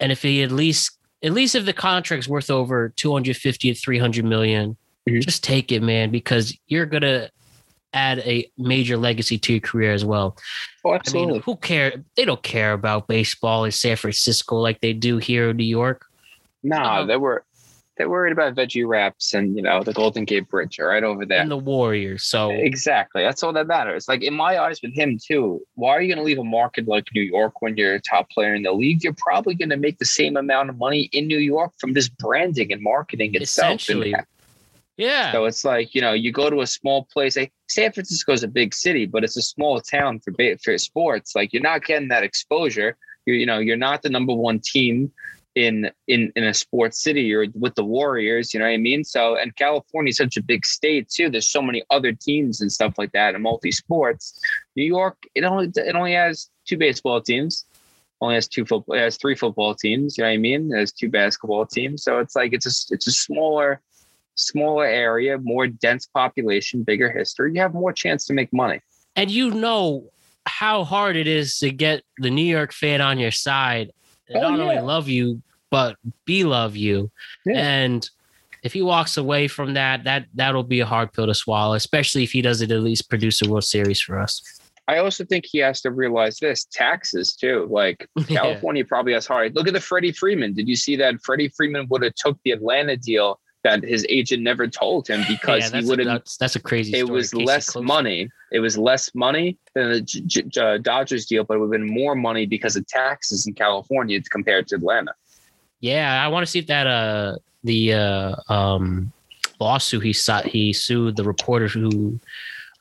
And if he at least at least if the contract's worth over 250 to 300 million, Mhm. just take it, man, because you're gonna add a major legacy to your career as well. Oh, I mean, who care? They don't care about baseball in San Francisco like they do here in New York. No, uh, they were they're worried about veggie wraps and you know the Golden Gate Bridge right over there. And the Warriors. So Exactly. That's all that matters. Like in my eyes with him too, why are you going to leave a market like New York when you're a top player in the league? You're probably going to make the same amount of money in New York from this branding and marketing itself. Essentially. Yeah. So it's like you know, you go to a small place. San Francisco is a big city, but it's a small town for for sports. Like you're not getting that exposure. You you know, you're not the number one team in in in a sports city. You're with the Warriors. You know what I mean? So and California is such a big state too. There's so many other teams and stuff like that, and multi sports. New York, it only it only has two baseball teams. Only has two football. Has three football teams. You know what I mean? It has two basketball teams. So it's like it's a it's a smaller smaller area, more dense population, bigger history, you have more chance to make money. and you know how hard it is to get the New York fan on your side. Oh, not only love you, but be love you. Yeah. And if he walks away from that, that that'll be a hard pill to swallow, especially if he doesn't at least produce a World Series for us. I also think he has to realize this taxes too. Like [laughs] Yeah. California probably has hard. Look at the Freddie Freeman. Did you see that Freddie Freeman would have took the Atlanta deal that his agent never told him [sighs] because Yeah, he wouldn't. that's, that's a crazy it story. was Casey less Close. money. It was less money than the J- J- J- Dodgers deal, but it would have been more money because of taxes in California compared to Atlanta. Yeah, I want to see if that uh the uh um lawsuit he sought he sued the reporter who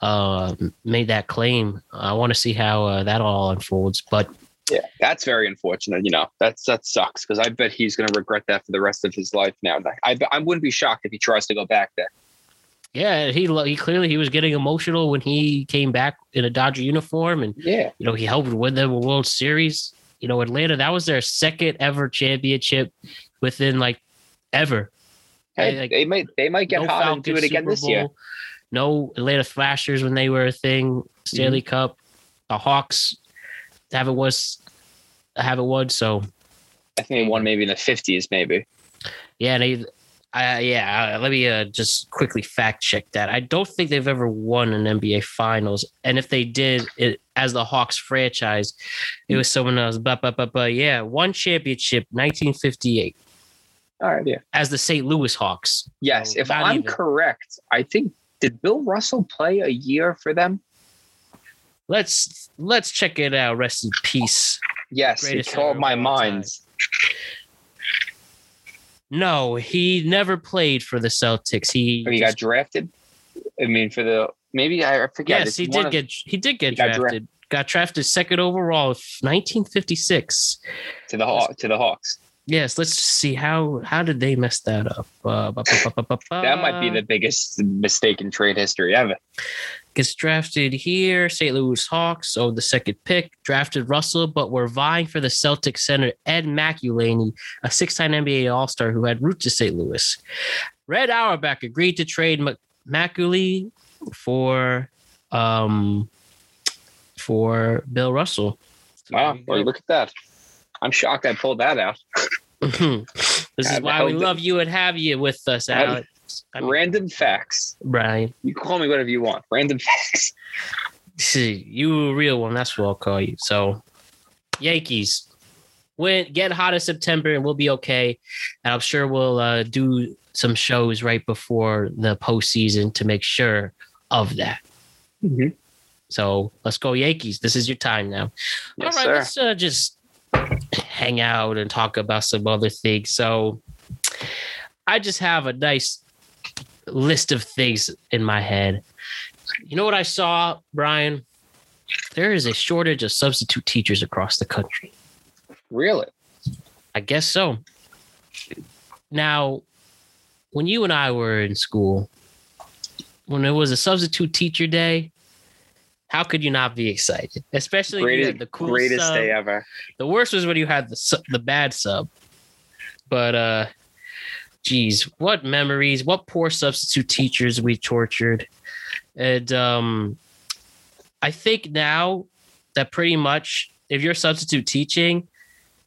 uh made that claim. I want to see how uh, that all unfolds. But Yeah, that's very unfortunate. You know, that's that sucks because I bet he's going to regret that for the rest of his life. Now, I I wouldn't be shocked if he tries to go back there. yeah, he he clearly he was getting emotional when he came back in a Dodger uniform, and Yeah, you know he helped win them a World Series. You know, Atlanta that was their second ever championship within like ever. hey, Hey, like, they might they might get no hot and do it again Super this year. No Atlanta Thrashers when they were a thing. Stanley Mm-hmm. Cup. The Hawks haven't was have it won. So I think they won maybe in the fifties, maybe. yeah, they. Uh, yeah, uh, let me uh, just quickly fact check that. I don't think they've ever won an NBA Finals, and if they did, it as the Hawks franchise, it was someone else. But but but but yeah, one championship, 1958, All right, yeah. as the St. Louis Hawks. Yes, So if I'm even. correct, I think did Bill Russell play a year for them? Let's let's check it out. Rest in peace. Yes, he Greatest called my of all time. mind. No, he never played for the Celtics. He, He got drafted. I mean, for the maybe I forget. yes, It's he did of- get he did get he got drafted. Got drafted second overall, 1956. to the Haw- to the Hawks. Yes, let's see how how did they mess that up? Uh, ba- ba- ba- ba- ba- That might be the biggest mistake in trade history ever. Gets drafted here. St. Louis Hawks, so the second pick drafted Russell, but were vying for the Celtics center Ed Macauley, a six-time NBA All-Star who had roots to St. Louis. Red Auerbach agreed to trade Mc- McElhaney for um for Bill Russell. So Wow, well, look at that. I'm shocked I pulled that out. [laughs] this is why we love you and have you with us, Alex. I mean, Random facts. Brian. You call me whatever you want. Random facts. See, you a real one. That's what I'll call you. So, Yankees win, get hot in September, and we'll be okay. And I'm sure we'll uh, do some shows right before the postseason to make sure of that. Mhm. So let's go Yankees. This is your time now. All right, sir. let's uh, just hang out and talk about some other things. So I just have a nice list of things in my head. You know what I saw, Brian? There is a shortage of substitute teachers across the country. Really? I guess so. Now, when you and I were in school, when it was a substitute teacher day, how could you not be excited? Especially when you Greatest, had the cool greatest sub. day ever. The worst was when you had the the bad sub. But uh geez, what memories, what poor substitute teachers we tortured. And um I think now that pretty much if you're substitute teaching,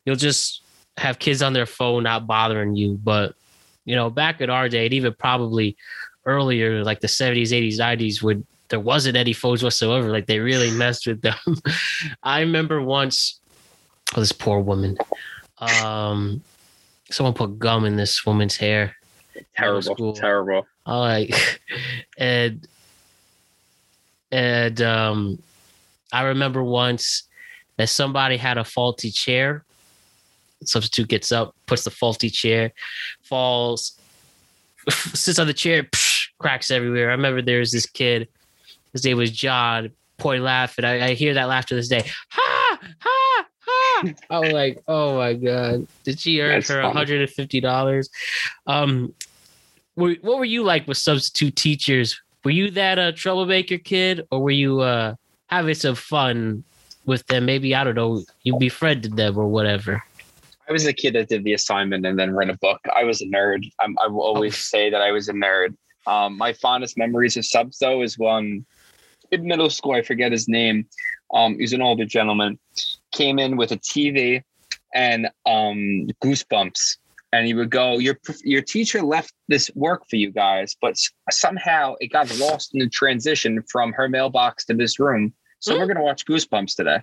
you'll just have kids on their phone not bothering you. But you know, back in our day, and even probably earlier, like the 70s, 80s, 90s, when there wasn't any phones whatsoever, like they really [sighs] messed with them. [laughs] I remember once oh, this poor woman. Um, someone put gum in this woman's hair. Terrible. Terrible. All right, [laughs] and and um, I remember once that somebody had a faulty chair. Substitute gets up, puts the faulty chair, falls, [laughs] sits on the chair, psh, cracks everywhere. I remember there was this kid, his name was John, point laughing. I, I hear that laugh to this day. Ha ha! I was like, oh my god, did she earn That's her one hundred and fifty dollars? Um, what were you like with substitute teachers? Were you that uh, troublemaker kid, or were you uh, having some fun with them? Maybe I don't know. You befriended them or whatever. I was a kid that did the assignment and then read a book. I was a nerd. I'm, I will always Oh. say that I was a nerd. Um, my fondest memories of subs though is when in middle school, I forget his name. Um, he's an older gentleman, came in with a TV and um, goosebumps. And he would go, your your teacher left this work for you guys, but somehow it got lost in the transition from her mailbox to this room. So we're gonna watch Goosebumps today.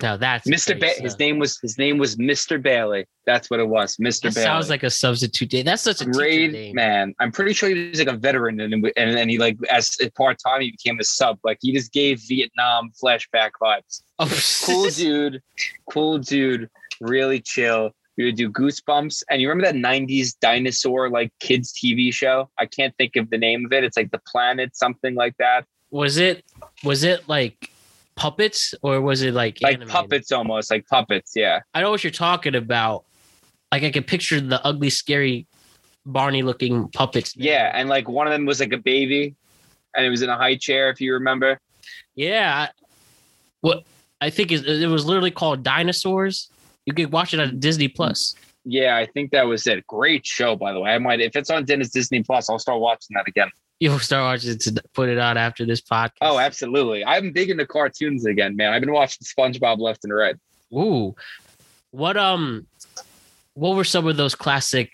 Now that's Mr. Ba- his name was his name was Mr. Bailey. That's what it was, Mr. That Bailey. sounds like a substitute day. That's such a great man. I'm pretty sure he was like a veteran, and and then he like as part time he became a sub. Like he just gave Vietnam flashback vibes. [laughs] Oh, Cool [laughs] dude, cool dude, really chill. We would do Goosebumps, and you remember that '90s dinosaur like kids TV show? I can't think of the name of it. It's like the Planet, something like that. was it was it like puppets or was it like Like animated? puppets, almost like puppets. Yeah. I know what you're talking about. Like I can picture the ugly, scary, Barney looking puppets. Yeah, and like one of them was like a baby, and it was in a high chair, if you remember. Yeah. What I think it was literally called Dinosaurs. You could watch it on Disney Plus. Yeah, I think that was it. Great show, by the way. I might, if it's on Dennis Disney Plus, I'll start watching that again. You'll start watching it to put it on after this podcast. Oh, absolutely. I'm big into cartoons again, man. I've been watching SpongeBob left and right. Ooh. What um what were some of those classic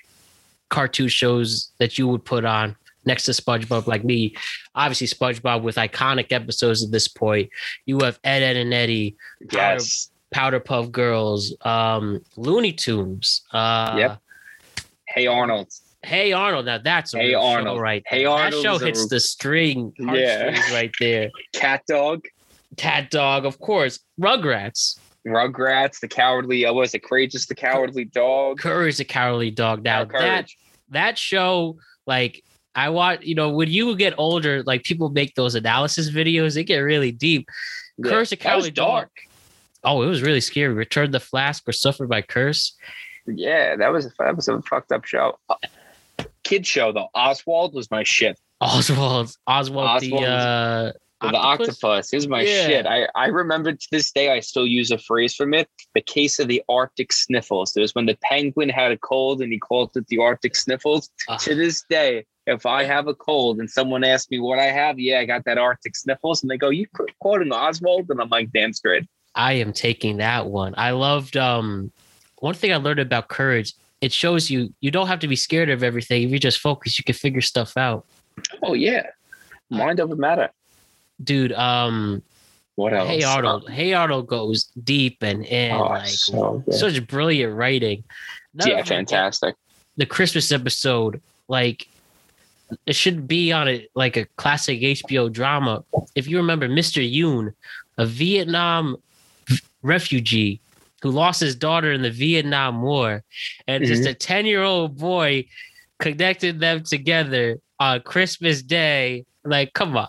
cartoon shows that you would put on next to SpongeBob like me? Obviously SpongeBob with iconic episodes at this point. You have Ed Edd n Eddy, Yes. Powder Puff Girls, um, Looney Tunes. Uh Yep. Hey Arnold. Hey Arnold, now that's a Hey real show Arnold. right Hey. Arnold That show is a- hits the string Yeah. right there. Cat Dog. Cat Dog, of course. Rugrats. Rugrats, the cowardly, uh, what was it? Courageous the cowardly dog. Courage the Cowardly Dog. Now that that show, like I watch, you know, when you get older, like people make those analysis videos, they get really deep. Yeah. Curse the That Cowardly Dog. dark. Oh, it was really scary. Return the Flask or Suffer by Curse. Yeah, that was that was a fucked up show. Uh, Kid show though. Oswald was my shit. Oswald, Oswald, the Oswald uh, The octopus is my Yeah. shit. I, I remember to this day, I still use a phrase from it the case of the Arctic sniffles. It was when the penguin had a cold and he called it the Arctic sniffles. Ah. To this day, if I have a cold and someone asks me what I have, yeah, I got that Arctic sniffles. And they go, You qu- quoting Oswald? And I'm like, Damn straight. I am taking that one. I loved um one thing I learned about courage. It shows you you don't have to be scared of everything. If you just focus, you can figure stuff out. Oh, yeah. Mind over matter. Dude, um What else? Hey Arnold. Hey Arnold goes deep and in Oh, like so such brilliant writing. Yeah, fantastic. The Christmas episode, like it should be on a like a classic HBO drama. If you remember Mr. Yoon, a Vietnam refugee who lost his daughter in the Vietnam War, and just mm-hmm. a 10-year-old boy connected them together on Christmas Day. Like, come on.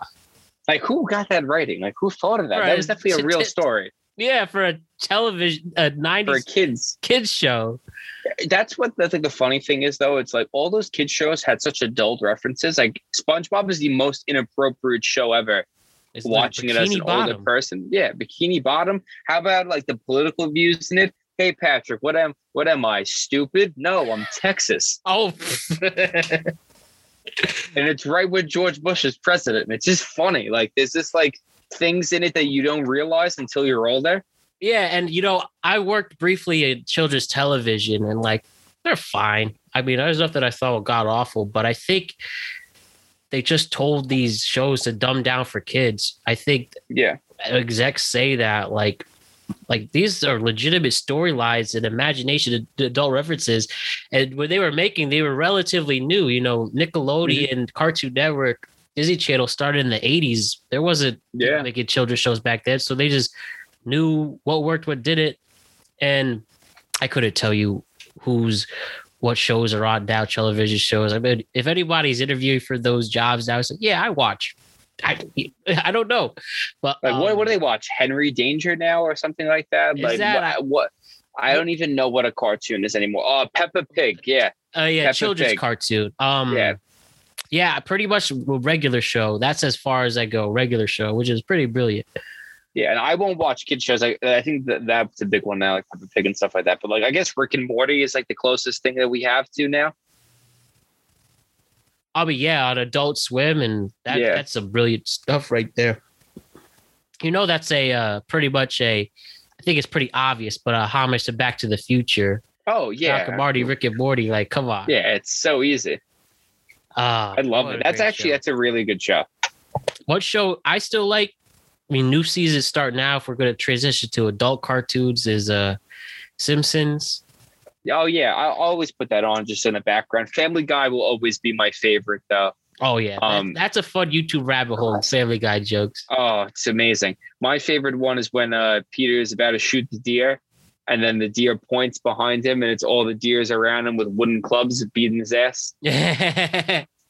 Like, who got that writing? Like, who thought of that? Right, That was definitely a real story Yeah, for a television a for 90s kids. kids show. That's what I think the funny thing is though. It's like all those kids shows had such adult references. Like SpongeBob is the most inappropriate show ever. It's watching it as an Bikini older person, yeah, Bikini Bottom. How about like the political views in it? Hey Patrick, what am what am I stupid? No, I'm Texas, [laughs] Oh, and it's right when George Bush is president. It's just funny. Like there's just like things in it that you don't realize until you're older. Yeah. And, you know, I worked briefly in children's television and, like, they're fine. I mean, there's nothing I thought god awful, but I think they just told these shows to dumb down for kids. I think Yeah, execs say that, like, like these are legitimate storylines and imagination adult references and when they were making they were relatively new you know nickelodeon mm-hmm. cartoon network disney channel started in the 80s there wasn't yeah. making children's shows back then so they just knew what worked what didn't and i couldn't tell you who's what shows are on now, television shows. I mean, if anybody's interviewing for those jobs now, it's like, yeah, I watch. I I don't know, but Like what? What do um, they watch? Henry Danger now or something like that? Is like that- what? what I don't even know what a cartoon is anymore. Oh, Peppa Pig. Yeah, Uh, yeah, Peppa children's Pig. cartoon. Um, Yeah. yeah, pretty much regular show. That's as far as I go. Regular show, which is pretty brilliant. Yeah. And I won't watch kid shows. I I think that that's a big one now, like Peppa Pig and stuff like that. But like I guess Rick and Morty is like the closest thing that we have to now. I mean, yeah, on Adult Swim, and that Yeah. that's some brilliant stuff right there. You know, that's a uh, pretty much a. I think it's pretty obvious, but a homage to Back to the Future. Oh yeah, Doc and Marty, Rick and Morty. Like, come on. Yeah, it's so easy. Ah, I love it. That's actually show. that's a really good show. what show I still like. I mean, new seasons start now. If we're going to transition to adult cartoons, is uh Simpsons. Oh yeah, I always put that on just in the background. Family Guy will always be my favorite though. Oh yeah, that- Um, that's a fun YouTube rabbit hole. Family Guy jokes. Oh, it's amazing. My favorite one is when uh, Peter is about to shoot the deer, and then the deer points behind him, and it's all the deers around him with wooden clubs beating his ass. [laughs]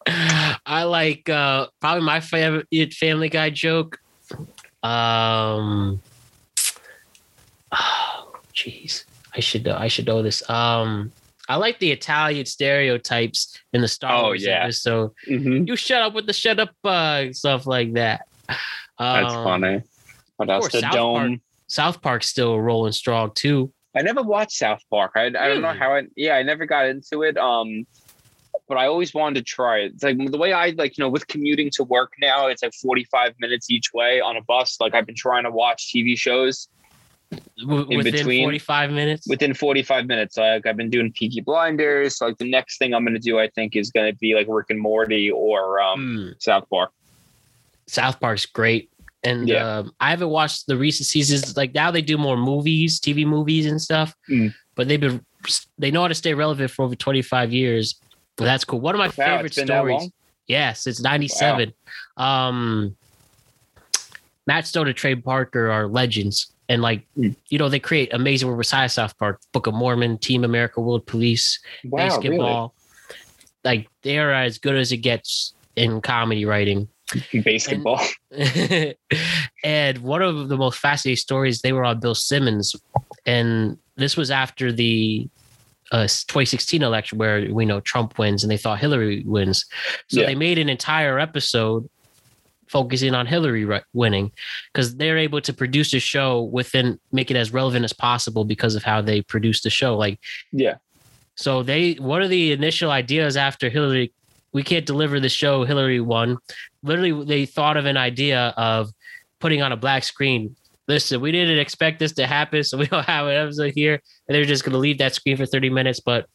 I like uh probably my favorite Family Guy joke. Um, oh, [sighs] jeez, I should know. I should know this. Um, I like the Italian stereotypes in the Star Wars Oh, Wars yeah. episode. Mm-hmm. You shut up with the shut up uh, stuff like that. That's Um, funny. What else? course, The South dome. Park. South Park's still rolling strong too. I never watched South Park. I, I don't know how. I, yeah, I never got into it. Um, but I always wanted to try it. It's like the way I like, you know, with commuting to work now, it's like forty-five minutes each way on a bus. Like I've been trying to watch TV shows W- In within between, 45 minutes. within forty-five minutes. Like I've been doing Peaky Blinders. Like the next thing I'm going to do, I think, is going to be like Rick and Morty or um, Mm. South Park. South Park's great. And Yeah. um, I haven't watched the recent seasons. Like now they do more movies, TV movies and stuff. Mm. But they've been they know how to stay relevant for over 25 years. Well, that's cool. One of my Wow, favorite it's been that stories. Yes, it's 97. Um Matt Stone and Trey Parker are legends. And like, Mm. you know, they create amazing work besides South Park, Book of Mormon, Team America, World Police, Wow, really? basketball. Like they're as good as it gets in comedy writing. [laughs] Basketball. [laughs] and one of the most fascinating stories, they were on Bill Simmons, and this was after the uh, 2016 election where we know Trump wins and they thought Hillary wins. So Yeah. they made an entire episode focusing on Hillary ri- winning because they're able to produce a show within make it as relevant as possible because of how they produce the show. Like yeah. so they one of the initial ideas after Hillary, we can't deliver the show Hillary won. Literally, they thought of an idea of putting on a black screen. Listen, we didn't expect this to happen, so [laughs] we don't have an episode here, and they're just going to leave that screen for thirty minutes. But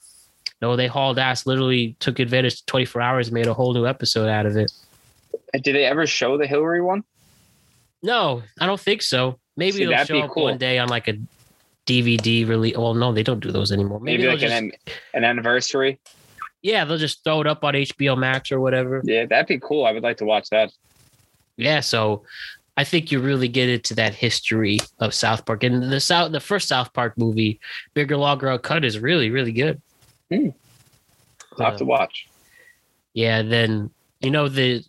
no, they hauled ass. Literally took advantage of twenty four hours, and made a whole new episode out of it. Did they ever show the Hillary one? No, I don't think so. Maybe See, it'll show up cool. one day on like a DVD release. Well, no, they don't do those anymore. Maybe, Maybe, like just, an, an anniversary. yeah, they'll just throw it up on HBO Max or whatever. Yeah, that'd be cool. I would like to watch that. Yeah, so I think you really get into that history of South Park, and the South, the first South Park movie, Bigger, Longer, Cut, is really, really good. I'll have to Uh, watch. yeah, then you know the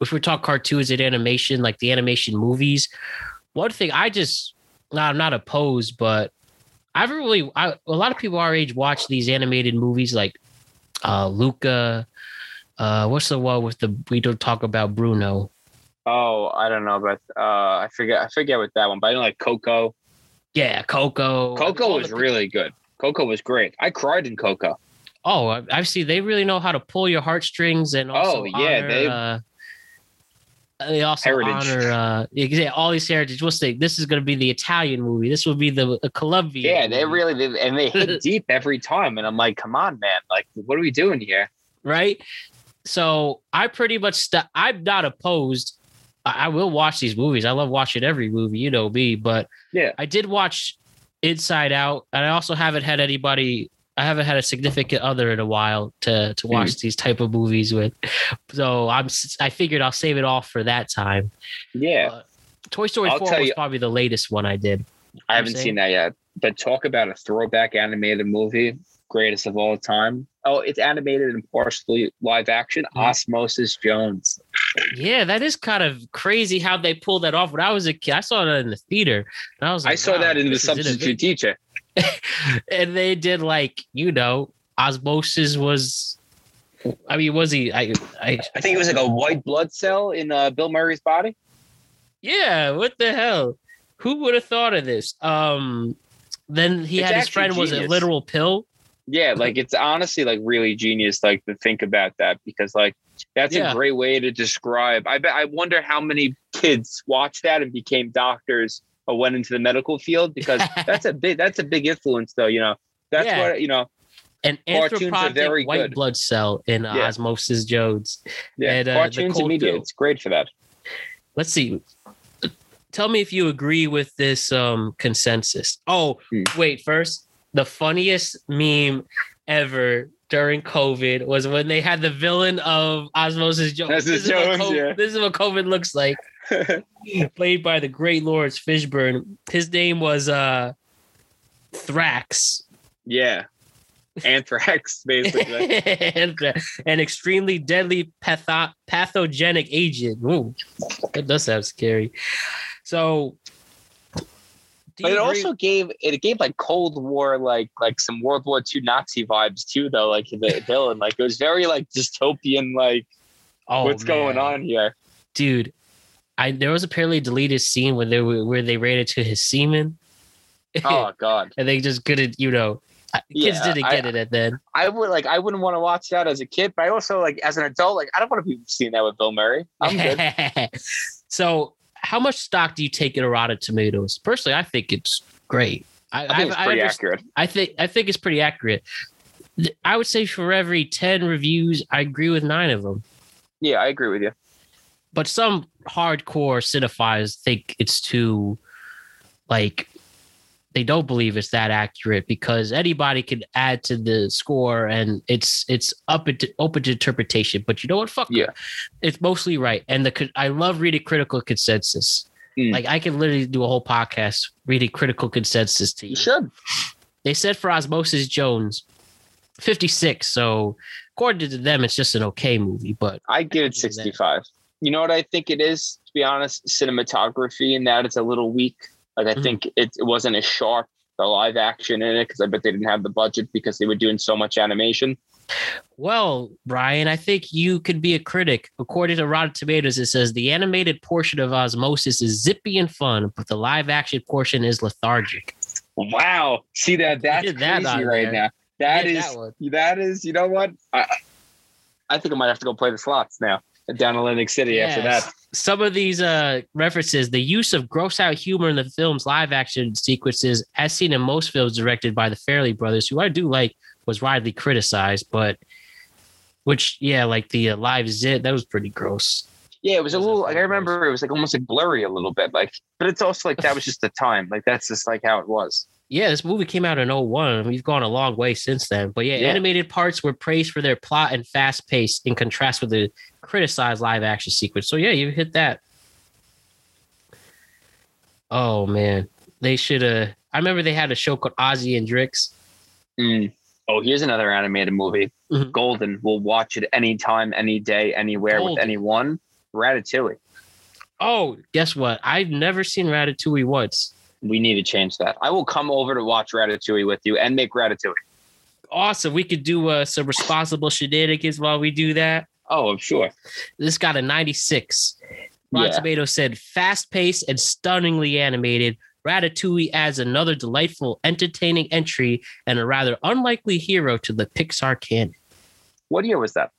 if we talk cartoons and animation, like the animation movies, one thing I just, no, I'm not opposed, but I've really, I, a lot of people our age watch these animated movies like uh Luca. Uh, what's the one with the we don't talk about Bruno? Oh, I don't know, but uh, I forget. I forget what that one. But I know like Coco. Yeah, Coco. Coco was really good. Coco was great. I cried in Coco. Oh, I- I've they really know how to pull your heartstrings and also Oh, yeah, honor, they- uh, they also Heritage. honor uh yeah, all these heritage. We'll say this is going to be the Italian movie. This will be the, the Colombian. Yeah, they movie, really did, and they hit [laughs] deep every time. And I'm like, come on, man! Like, what are we doing here? right. So I pretty much st- I'm not opposed. I-, will watch these movies. I love watching every movie. You know me, but Yeah. I did watch Inside Out, and I also haven't had anybody. I haven't had a significant other in a while to to watch these type of movies with. So I'm I figured I'll save it all for that time. Yeah, Uh, Toy Story I'll 4 tell was you- probably the latest one I did. I haven't seen that yet. But talk about a throwback animated movie, greatest of all time. Oh, it's animated and partially live action. Mhm. Osmosis Jones. Yeah, that is kind of crazy how they pulled that off. When I was a kid, I saw that in the theater. And I was like, I saw wow, that in the this is substitute teacher. [laughs] and they did like, you know, Osmosis was I mean, was he I I I think it was like a white blood cell in uh, Bill Murray's body. Yeah, what the hell? Who would have thought of this? Um then he It's had his actually friend was a literal pill. Yeah, like it's honestly like really genius, like to think about that because like that's Yeah. a great way to describe. I bet I wonder how many kids watched that and became doctors or went into the medical field because [laughs] that's a big that's a big influence though. You know, that's Yeah. what you know. An Cartoons are anthropodic very white good. blood cell in uh, Yeah. Osmosis Jones. Yeah, And, uh, the cartoons and media, it's great for that. let's see tell me if you agree with this um consensus oh Hmm. wait first the funniest meme ever during covid was when they had the villain of osmosis jones this, is what Jones, COVID, yeah. this is what covid looks like [laughs] played by the great Laurence Fishburne his name was uh thrax yeah, anthrax [laughs] basically. an extremely deadly patho- pathogenic agent. Ooh, that does sound scary. So, But it agree- also gave it gave like Cold War like like some World War II Nazi vibes too though like the [laughs] villain. Like it was very like dystopian like oh, what's going on here? Dude? I there was apparently a deleted scene where they were where they ran into his semen, [laughs] oh god. And they just couldn't, you know, kids Yeah, didn't I- get it at then. I would like I wouldn't want to watch that as a kid but I also like as an adult like I don't want to be seeing that with Bill Murray. I'm good. [laughs] So, how much stock do you take in Rotten Tomatoes? Personally, I think it's great. I, I think it's pretty understand- accurate I think I think it's pretty accurate. I would say for every ten reviews, I agree with nine of them. yeah I agree with you But some hardcore cinephiles think it's too, like, they don't believe it's that accurate because anybody can add to the score and it's it's up into open to interpretation. But you know what? Fuck. Yeah. it's mostly right. And the I love reading critical consensus. Mm. Like I can literally do a whole podcast reading critical consensus to you. you should They said for Osmosis Jones, 56. So according to them, it's just an okay movie. But I give it 65 you know what I think it is to be honest cinematography and that it's a little weak like I Mhm. think it, it wasn't as sharp the live action in it because I bet they didn't have the budget because they were doing so much animation well, Brian, I think you could be a critic. According to Rotten Tomatoes, it says the animated portion of Osmosis is zippy and fun, but the live action portion is lethargic. Wow. See that that's did that crazy right there. now. That did is that one. that is you know what? I, I think I might have to go play the slots now down in Atlantic City after that. Some of these uh, references, the use of gross out humor in the film's live action sequences, as seen in most films directed by the Farrelly brothers, who I do like, was widely criticized. But, which, yeah, like the uh, live zit, that was pretty gross. Yeah, it was a little like I remember it was like almost like blurry a little bit. Like but it's also like that was just the time. Like that's just like how it was. Yeah, this movie came out in 01. We've gone a long way since then. But yeah, Yeah. animated parts were praised for their plot and fast pace in contrast with the criticized live action sequence. So yeah, you hit that. Oh man. They should have I remember they had a show called Ozzy and Drix. Mm. Oh, here's another animated movie. Mhm. Golden. We'll watch it anytime, any day, anywhere with Golden. anyone. Ratatouille. Oh, guess what? I've never seen Ratatouille once. We need to change that. I will come over to watch Ratatouille with you and make Ratatouille. Awesome. We could do uh, some responsible shenanigans while we do that. Oh, I'm sure. This got a 96. Rotten Yeah. Tomatoes said fast paced and stunningly animated. Ratatouille adds another delightful, entertaining entry and a rather unlikely hero to the Pixar canon. What year was that?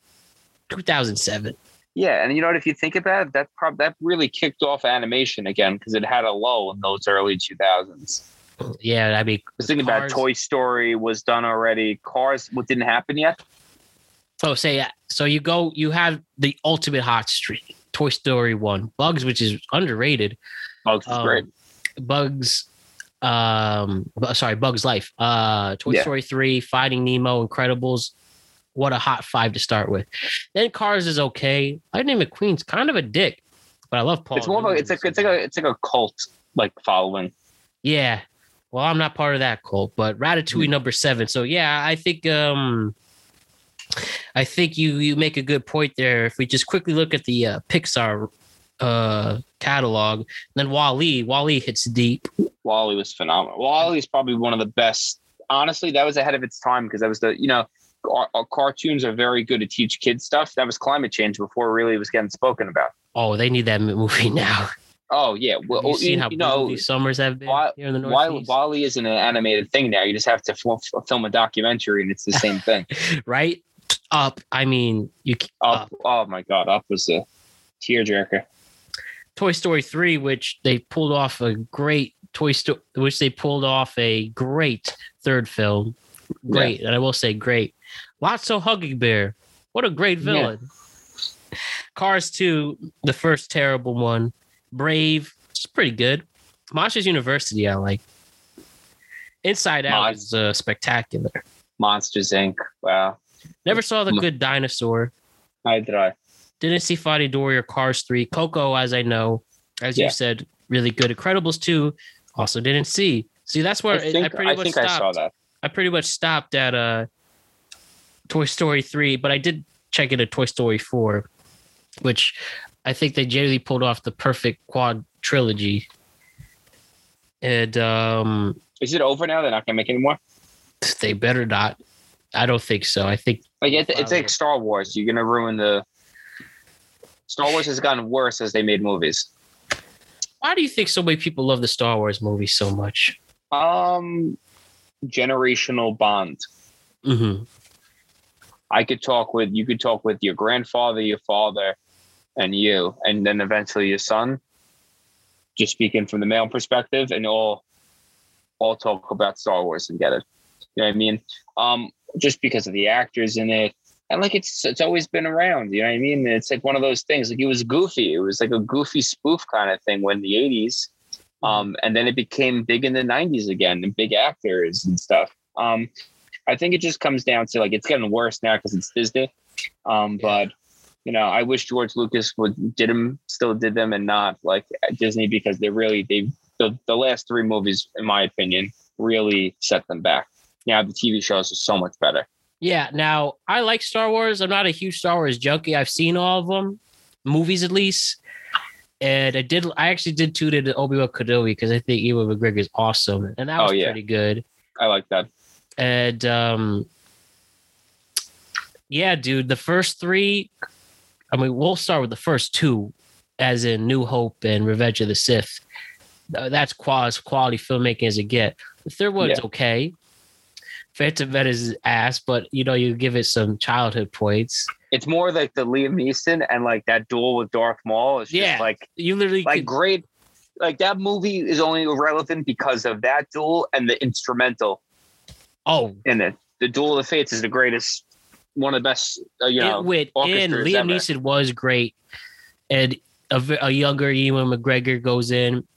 2007. Yeah, and you know what? If you think about it, that prob- that really kicked off animation again because it had a lull in those early 2000s. Yeah, I mean, I was thinking about Toy Story was done already. Cars, what didn't happen yet? Oh, say so you go, you have the ultimate hot streak. Toy Story 1, Bugs, which is underrated. Bugs Um, great. Bugs, um, sorry, Bugs Life. Uh, Toy Yeah. Story 3, Finding Nemo, Incredibles. What a hot five to start with. Then Cars is okay. Lightning McQueen's kind of a dick, but I love Paul. It's more of a, it's like it's like a it's like a cult like following. yeah. Well, I'm not part of that cult, but. Ratatouille number seven. So yeah, I think um I think you you make a good point there. If we just quickly look at the uh, Pixar uh, catalog, then WALL-E, WALL-E hits deep. WALL-E was phenomenal. WALL-E is probably one of the best. Honestly, that was ahead of its time because that was the you know. Our, our cartoons are very good to teach kids stuff. That was climate change before it really was getting spoken about. Oh, they need that movie [laughs] now. Oh yeah, well, Have you seen how you know, these summers have been Wa- here in the WALL-E, Northeast? WALL-E isn't an animated thing now. You just have to fil- film a documentary, and it's the same thing. [laughs] right? Up. I mean, you Up, up. oh my god, Up was a tearjerker. Toy Story 3, which they pulled off a great Toy Story, which they pulled off a great third film. Great. And I will say great. Lotso Hugging Bear. What a great Yeah. villain. Cars 2, the first terrible one. Brave, it's pretty good. Monsters University, I like. Inside Out Mon- is uh, spectacular. Monsters Inc. Wow, Never saw the good dinosaur. I did. I. Didn't see Finding Dory or Cars 3. Coco, as I know, as Yeah. you said, really good. Incredibles 2, also didn't see. See, that's where I I, pretty I, much think stopped. I saw that. I pretty much stopped at uh Toy Story 3, but I did check into Toy Story 4, which I think they generally pulled off the perfect quad trilogy. And um Is it over now? They're not gonna make any more. they better not. I don't think so. I think Like it, it's like Star Wars. You're gonna ruin the. Star Wars has gotten worse as they made movies. why do you think so many people love the Star Wars movies so much? Um, generational bond. Mm-hmm. I could talk with you could talk with your grandfather, your father, and you, and then eventually your son. Just speaking from the male perspective, and all all talk about Star Wars and get it. You know what I mean? Um, just because of the actors in it. And like it's it's always been around, you know what I mean? It's like one of those things. Like it was goofy. It was like a goofy spoof kind of thing when the 80s. Um, and then it became big in the 90s again and big actors and stuff. Um, I think it just comes down to like it's getting worse now because it's Disney. Um, but you know, I wish George Lucas would did them, still did them, and not like Disney because they really they the, the last three movies, in my opinion, really set them back. Now the TV shows are so much better. Yeah. Now I like Star Wars. I'm not a huge Star Wars junkie. I've seen all of them, movies at least. And I did. I actually did tune into Obi Wan Kenobi because I think Ewan McGregor is awesome, and that Oh, was yeah. pretty good. I like that. And um, yeah, dude, the first three. I mean, we'll start with the first two, as in New Hope and Revenge of the Sith. That's qual- quality filmmaking as it get. The third one's Yeah. okay. Phantom Menace ass, but you know you give it some childhood points. It's more like the Liam Neeson and like that duel with Darth Maul is just Yeah. like You literally like could- great. Like that movie is only irrelevant because of that duel and the instrumental oh in it. The Duel of the Fates is the greatest, one of the best. Uh, you know, it went in. Liam ever. Neeson was great, and a, a younger Ewan McGregor goes in.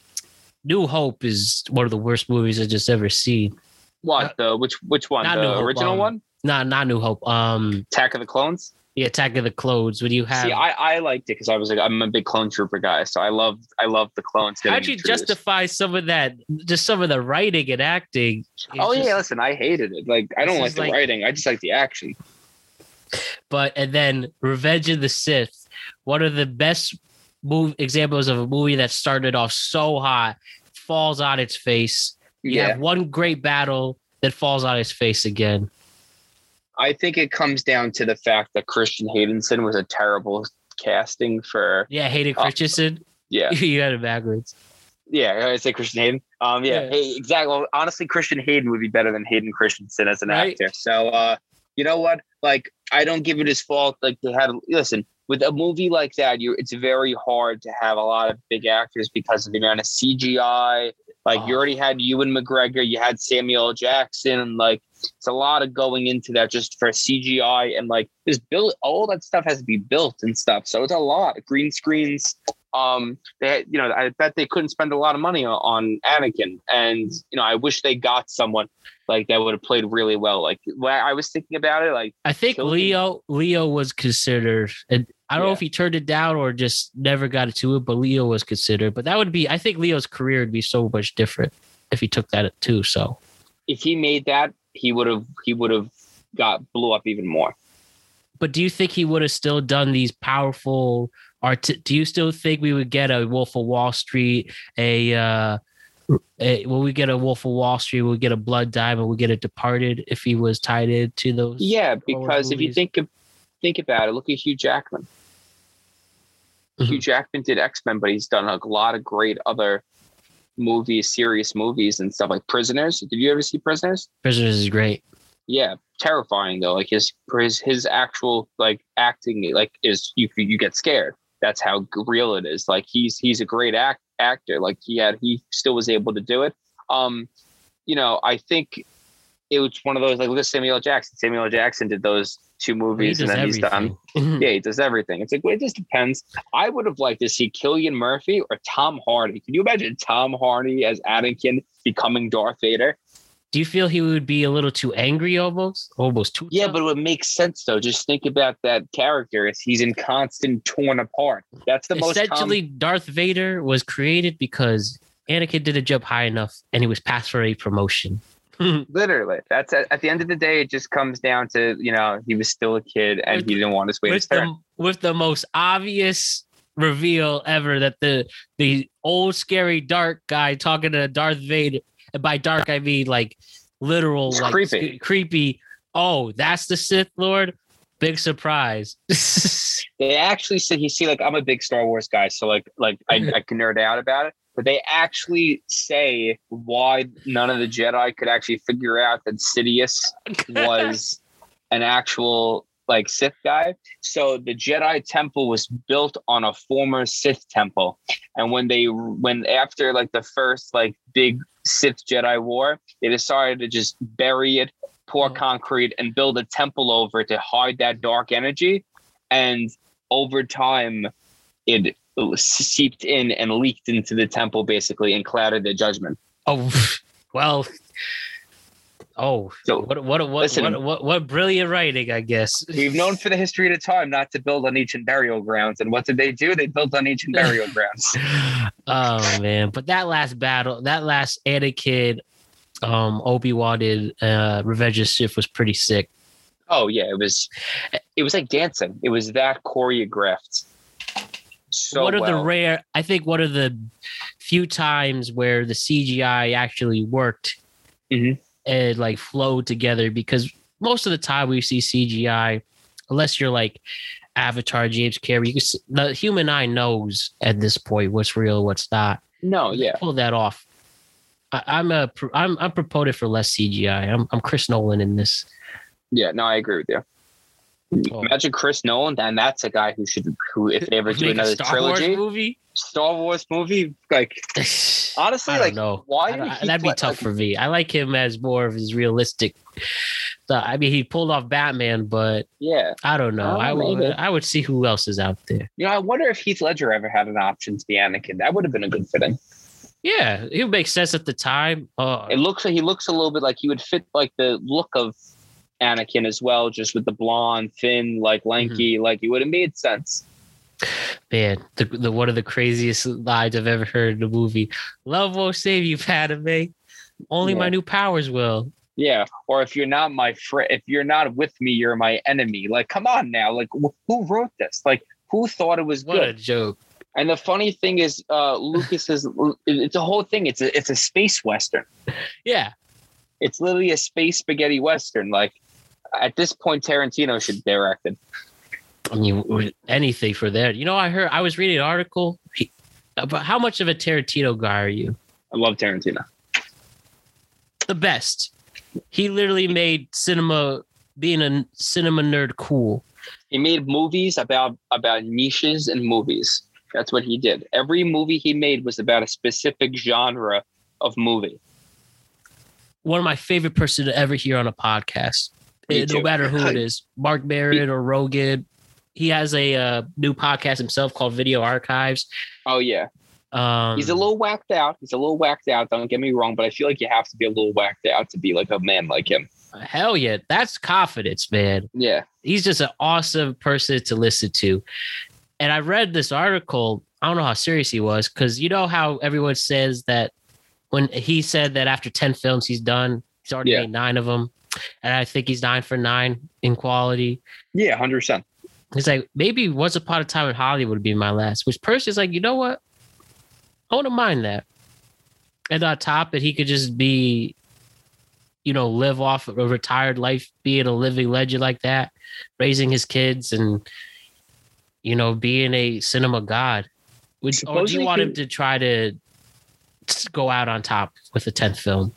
New Hope is one of the worst movies I just ever seen. What the which which one? Not The New Hope, original um, one, Not not New Hope. Um, Attack of the Clones. Yeah, Attack of the Clones. When you have, See, I, I liked it because I was like I'm a big Clone Trooper guy, so I love I love the clones. how'd you introduced. justify some of that? Just some of the writing and acting. It's Oh just- yeah, listen, I hated it. Like I don't like the like- writing. I just like the action. but and then Revenge of the Sith, one of the best move examples of a movie that started off so hot, falls on its face. You Yeah, have one great battle that falls on its face again. I think it comes down to the fact that Christian Haydenson was a terrible casting for. Yeah, Hayden Oh. Christensen. Yeah, [laughs] you got it backwards. yeah, I say Christian Hayden. Um, yeah, Yeah. Hey, exactly. Well, honestly, Christian Hayden would be better than Hayden Christensen as an Right. actor. So, uh, you know what? Like, I don't give it his fault. Like they had, listen, with a movie like that, you it's very hard to have a lot of big actors because of the amount of CGI. Like you Oh. already had Ewan McGregor, you had Samuel. Jackson. Like it's a lot of going into that just for CGI and like this build. All that stuff has to be built and stuff. So it's a lot. Green screens. Um, they, you know, I bet they couldn't spend a lot of money on, on Anakin, and you know, I wish they got someone like that would have played really well. Like when I was thinking about it, like I think him. Leo Leo was considered, and I don't know if he turned it down or just never got it to it. But Leo was considered. But that would be, I think Leo's career would be so much different if he took that too. So if he made that, he would have he would have got blew up even more. but do you think he would have still done these powerful art? Do you still think we would get a Wolf of Wall Street, a uh, a, will we get a Wolf of Wall Street? Will we get a Blood Diamond? We get a Departed if he was tied into those? Yeah, because if you think of, think about it, look at Hugh Jackman. Mhm. Hugh Jackman did X Men, but he's done a lot of great other movies, serious movies and stuff like Prisoners. Did you ever see Prisoners? Prisoners is great. Yeah, terrifying though. Like his his his actual like acting like is you you get scared. That's how real it is. Like he's he's a great act actor. Like he had he still was able to do it. Um, you know, I think it was one of those like look at Samuel Jackson. Samuel Jackson did those two movies and then he's done. [laughs] Yeah, he [laughs] does everything. It's like it just depends. I would have liked to see Cillian Murphy or Tom Hardy. Can you imagine Tom Hardy as Anakin becoming Darth Vader? Do you feel he would be a little too angry almost? Almost too Yeah, tough? but it would make sense though. Just think about that character. As he's in constant torn apart. That's the most essentially Darth Vader was created because Anakin didn't jump high enough and he was passed for a promotion. [laughs] Literally. That's at, at the end of the day. It just comes down to you know he was still a kid and With- he didn't want to wait his with turn. the with the most obvious reveal ever that the the old scary dark guy talking to Darth Vader and by dark I mean like literal It's like creepy. sc- creepy oh that's the Sith Lord big surprise [laughs] they actually said you see like I'm a big Star Wars guy, so like like I, I can nerd out about it. But they actually say why none of the Jedi could actually figure out that Sidious [laughs] was an actual like Sith guy. So the Jedi temple was built on a former Sith temple. And when they when after like the first like big Sith Jedi war, they decided to just bury it, pour Mhm. concrete, and build a temple over it to hide that dark energy. And over time, it seeped in and leaked into the temple basically and clouded the judgment. oh [laughs] well oh So what what what listen. what, what what brilliant writing I guess We've known for the history of the time not to build on ancient burial grounds. And what did they do? They built on ancient burial grounds. [laughs] oh man, but that last battle, that last Anakin, um, Obi Wan did uh, Revenge of Sith was pretty sick. Oh yeah, it was it was like dancing. It was that choreographed. So one of the rare, I think, one of the few times where the CGI actually worked Mhm. And like flow together because most of the time we see CGI, unless you're like Avatar, James Cameron, you can see, the human eye knows at this point what's real, what's not. no, yeah. pull that off. I, I'm a I'm I'm proponent for less CGI. I'm I'm Chris Nolan in this. Yeah, no, I agree with you. Oh. Imagine Chris Nolan, and that's a guy who should who if they ever do another Star Wars trilogy, movie. Star Wars movie, like [sighs] honestly, I don't like know. why I don't- that'd be tough like, for me. I like him as more of his realistic. So, I mean, he pulled off Batman, but Yeah, I don't know. Oh, I would. I would see who else is out there. you know, I wonder if Heath Ledger ever had an option to be Anakin. That would have been a good fitting. Yeah, it would make sense at the time. Uh, It looks like he looks a little bit like he would fit like the look of Anakin as well, just with the blonde, thin, like lanky. Mm-hmm. Like it would have made sense. man, the, the one of the craziest lines I've ever heard in a movie. Love won't save you, Padme. Only my new powers will. Yeah, or if you're not my friend, if you're not with me, you're my enemy. Like, come on now. Like, wh- who wrote this? Like, who thought it was What a good? joke. And the funny thing is, uh, Lucas is it's a whole thing. It's a it's a space western. [laughs] Yeah. It's literally a space spaghetti western. Like, at this point, Tarantino should direct it. I mean, anything for that. You know, I heard I was reading an article about how much of a Tarantino guy are you? I love Tarantino. The best. He literally made cinema being a cinema nerd cool. He made movies about about niches and movies. That's what he did. Every movie he made was about a specific genre of movie. One of my favorite person to ever hear on a podcast. Me Eh, no matter who it [laughs] is, Mark Barrett or Rogan. He has a uh, new podcast himself called Video Archives. Oh yeah, Um, he's a little whacked out. He's a little whacked out. Don't get me wrong, but I feel like you have to be a little whacked out to be like a man like him. hell yeah, that's confidence, man. Yeah, he's just an awesome person to listen to. And I read this article. I don't know how serious he was because you know how everyone says that when he said that after 10 films he's done, he's already Yeah. made nine of them. And I think he's nine for nine in quality. Yeah, hundred percent. He's like maybe once upon a time in Hollywood would be my last. Which person's like, you know what? I wouldn't mind that. And on top, that he could just be, you know, live off a retired life, being a living legend like that, raising his kids, and you know, being a cinema god. Would, or do you want him to try to go out on top with the tenth film?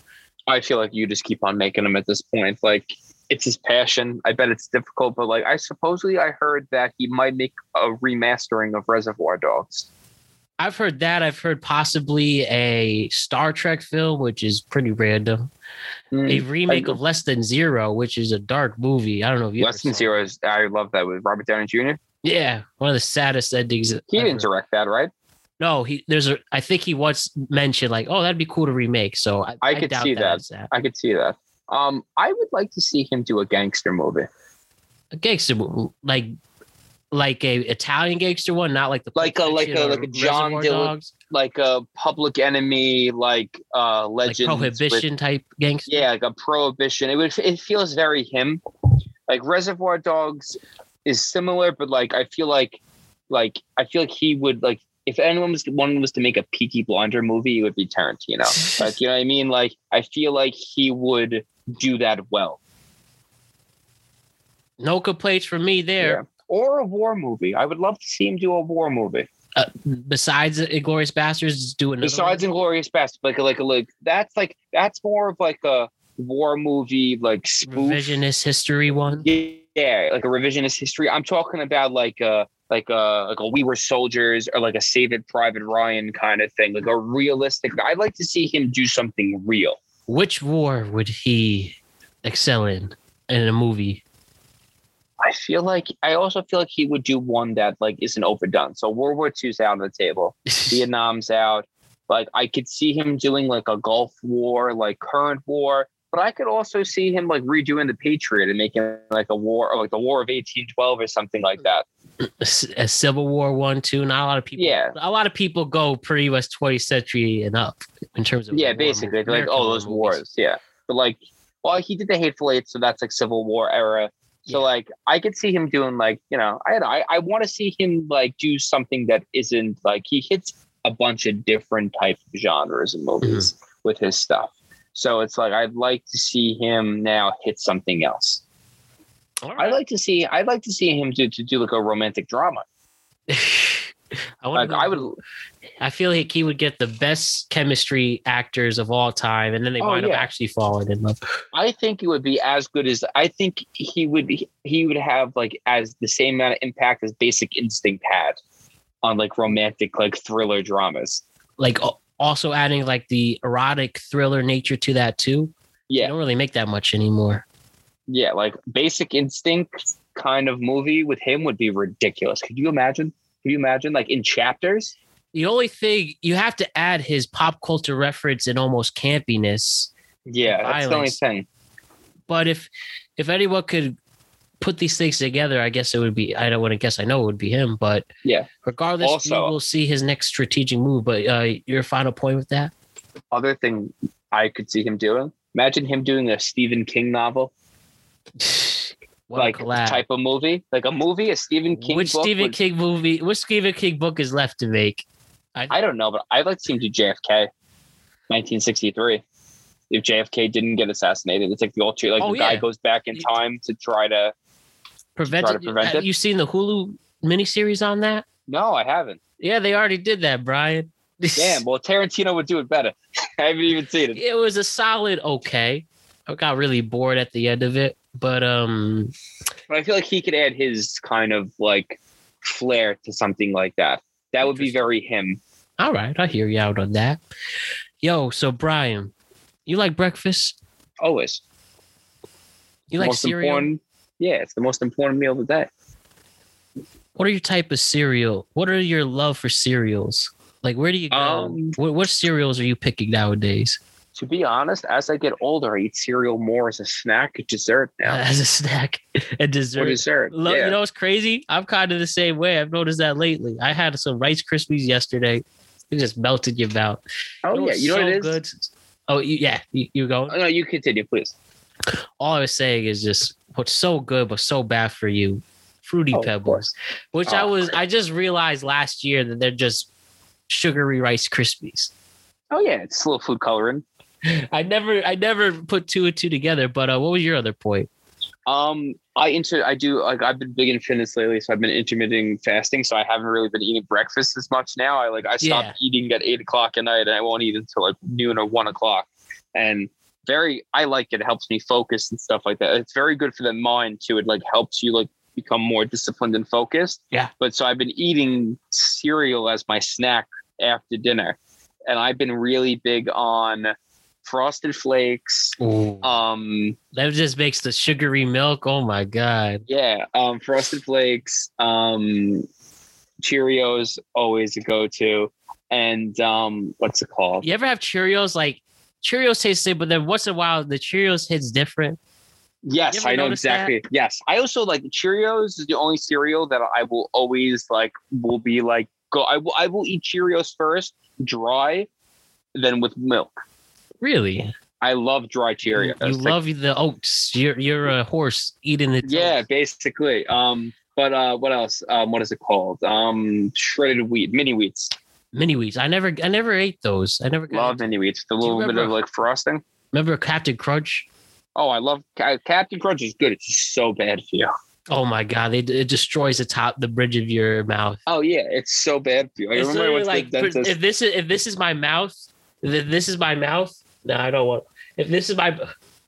I feel like you just keep on making them at this point. Like it's his passion. I bet it's difficult, but like I supposedly I heard that he might make a remastering of Reservoir Dogs. I've heard that. I've heard possibly a Star Trek film, which is pretty random. Mm. A remake I- of Less Than Zero, which is a dark movie. I don't know if you Less than zero is I love that with Robert Downey Jr. Yeah, one of the saddest endings. He ever. didn't direct that, right? No, he there's a. I think he once mentioned like, oh, that'd be cool to remake. So I, I could see that. that. I could see that. Um, I would like to see him do a gangster movie. A gangster movie, like like a Italian gangster one, not like the Like a- like a- like a John Dillon- Like a public enemy, like uh like legend. prohibition type gangster. yeah, like a prohibition. It would it feels very him. Like Reservoir Dogs is similar, but like I feel like like I feel like he would like if anyone was one was to make a Peaky Blinder movie, it would be Tarantino. [laughs] like you know what I mean? Like I feel like he would do that well. No complaints from me there. Yeah. Or a war movie. I would love to see him do a war movie. Uh, besides Inglourious Basterds, do another. Besides. Inglourious Basterds, like like like that's like that's more of like a war movie like spoof. revisionist history one. Yeah, like a revisionist history. I'm talking about like a like a like a We Were Soldiers or like a Saving Private Ryan kind of thing, like a realistic. I'd like to see him do something real. Which war would he excel in in a movie? I feel like I also feel like he would do one that like isn't overdone. So World War II's out on the table, [laughs] Vietnam's out. Like I could see him doing like a Gulf War, like current war, but I could also see him like redoing the Patriot and making like a war, or like the War of 1812 or something like that. A Civil War one too. Not a lot of people. Yeah. a lot of people go pretty much 20th century and up in terms of yeah, basically like American oh those movies. wars, yeah. But like, well, he did the Hateful Eight, so that's like Civil War era. So Yeah. like, I could see him doing like you know, I I, I want to see him like do something that isn't like he hits a bunch of different type of genres and movies Mm-hmm. with his stuff. So it's like I'd like to see him now hit something else. All I'd like to see I'd like to see him do to do like a romantic drama. [laughs] I, Like I would I feel like he would get the best chemistry actors of all time, and then they Oh, wind yeah. up actually falling in love. I think it would be as good as I think he would he would have like as the same amount of impact as Basic Instinct had on like romantic like thriller dramas. Like al- also adding like the erotic thriller nature to that too. They Yeah, don't really make that much anymore. yeah, like Basic Instinct kind of movie with him would be ridiculous. Could you imagine? Could you imagine like in chapters? The only thing you have to add his pop culture reference and almost campiness. Yeah, that's the only thing. But if if anyone could put these things together, I guess it would be. I don't want to guess. I know it would be him. But Yeah. regardless, Also- we will see his next strategic move. But uh, your final point with that? Other thing I could see him doing. Imagine him doing a Stephen King novel, [sighs] like a type of movie, like a movie, a Stephen King. which Stephen would- King movie? Which Stephen King book is left to make? I don't know, but I'd like to see him do JFK, 1963. If JFK didn't get assassinated, it's like the ultra, like Oh, the guy goes back in time to try to. Prevent, to prevent have it? you seen the Hulu miniseries on that? No, I haven't. Yeah, they already did that, Brian. Damn. Well, Tarantino would do it better. [laughs] I haven't even seen it. it was a solid okay. I got really bored at the end of it, but um, But I feel like he could add his kind of like flair to something like that. That would be very him. all right, I hear you out on that. Yo, so Brian, you like breakfast? Always. You like most cereal? important. Yeah, it's the most important meal of the day. What are your type of cereal? What are your love for cereals? Like, where do you go? Um, what, what cereals are you picking nowadays To be honest, as I get older, I eat cereal more as a snack, a dessert now. [laughs] as a snack and For dessert? dessert. Lo- yeah. You know what's crazy? I'm kind of the same way. I've noticed that lately. I had some Rice Krispies yesterday. It just melted your mouth. oh, yeah. You know what it is? Good? Oh, you, yeah. You, you go. Oh, no, you continue, please. All I was saying is just what's so good but so bad for you, fruity Oh, pebbles, which I Oh, was I just realized last year that they're just sugary rice krispies. Oh yeah, it's a little food coloring. [laughs] I never I never put two and two together. But uh, what was your other point? Um, I inter I do like I've been big in fitness lately, so I've been intermittent fasting. So I haven't really been eating breakfast as much now. I like I stopped Yeah. eating at eight o'clock at night, and I won't eat until like noon or one o'clock. And very, I like it. It helps me focus and stuff like that. It's very good for the mind too. It like helps you like become more disciplined and focused. Yeah. But so I've been eating cereal as my snack after dinner, and I've been really big on frosted flakes. Um, that just makes the sugary milk. Oh my god! yeah, um, Frosted Flakes, um, Cheerios, always a go-to, and um, what's it called? You ever have Cheerios? Like Cheerios taste same, but then once in a while the Cheerios hits different. Yes, I know notice that? exactly. Yes, I also like Cheerios is the only cereal that I will always like. Will be like go. I will. I will eat Cheerios first, dry, then with milk. Really? I love dry Cheerios. you Like, love the oats. You're you're a horse eating the Yeah, basically. Um, but uh, what else? Um, what is it called? Um, shredded wheat, mini wheats. Mini wheats. I never I never ate those. I never Love mini wheats. The little bit of like frosting. remember Captain Crunch. Oh, I love Captain Crunch is good. It's just so bad for you. Oh my god, they, it destroys the top, the bridge of your mouth. Oh yeah, it's so bad for you. I It's remember I literally went to like if this is if this is my mouth, this is my mouth. No, I don't want. If this is my,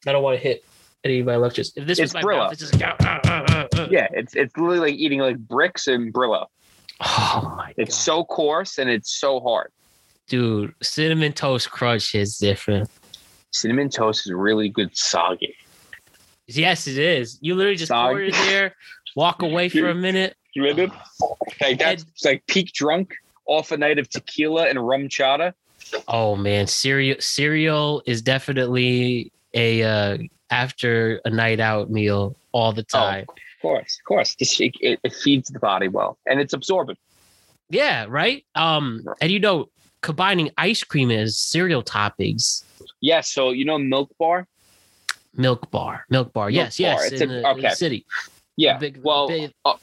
I don't want to hit any of my lectures. If this was my Brillo. mouth, it's just like, ah, ah, ah. yeah, it's it's literally like eating like bricks and Brillo. Oh my It's god, so coarse and it's so hard. dude! Cinnamon toast crunch is different. Cinnamon toast is really good soggy. Yes, it is. You literally just pour it there, walk [laughs] away for a minute. You it? Like that's it's like peak drunk off a night of tequila and RumChata. Oh man, cereal cereal is definitely a uh, after a night out meal all the time. Of course, of course. It, it, it feeds the body well and it's absorbent. Yeah, right. Um, and you know, combining ice cream as cereal toppings, Yes. so you know Milk Bar. milk bar, milk bar. Milk yes, bar, yes, it's in, a- the, in the city. Yeah. Big- well, big- uh,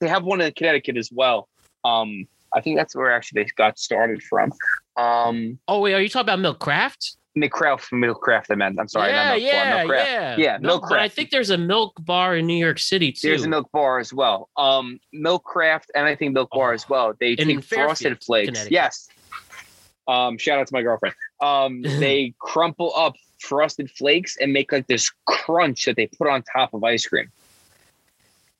they have one in Connecticut as well. Um, I think that's where actually they got started from. Um, oh wait, are you talking about milk craft? McCraft, Milkcraft. I meant. I'm sorry. yeah, Milk Bar, yeah, yeah, Yeah, Milk- Milk But I think there's a milk bar in New York City too. There's a milk bar as well. Um, Milk Craft and I think Milk Bar as well. They In take frosted flakes. Yes. Um, shout out to my girlfriend. Um, [laughs] they crumple up frosted flakes and make like this crunch that they put on top of ice cream.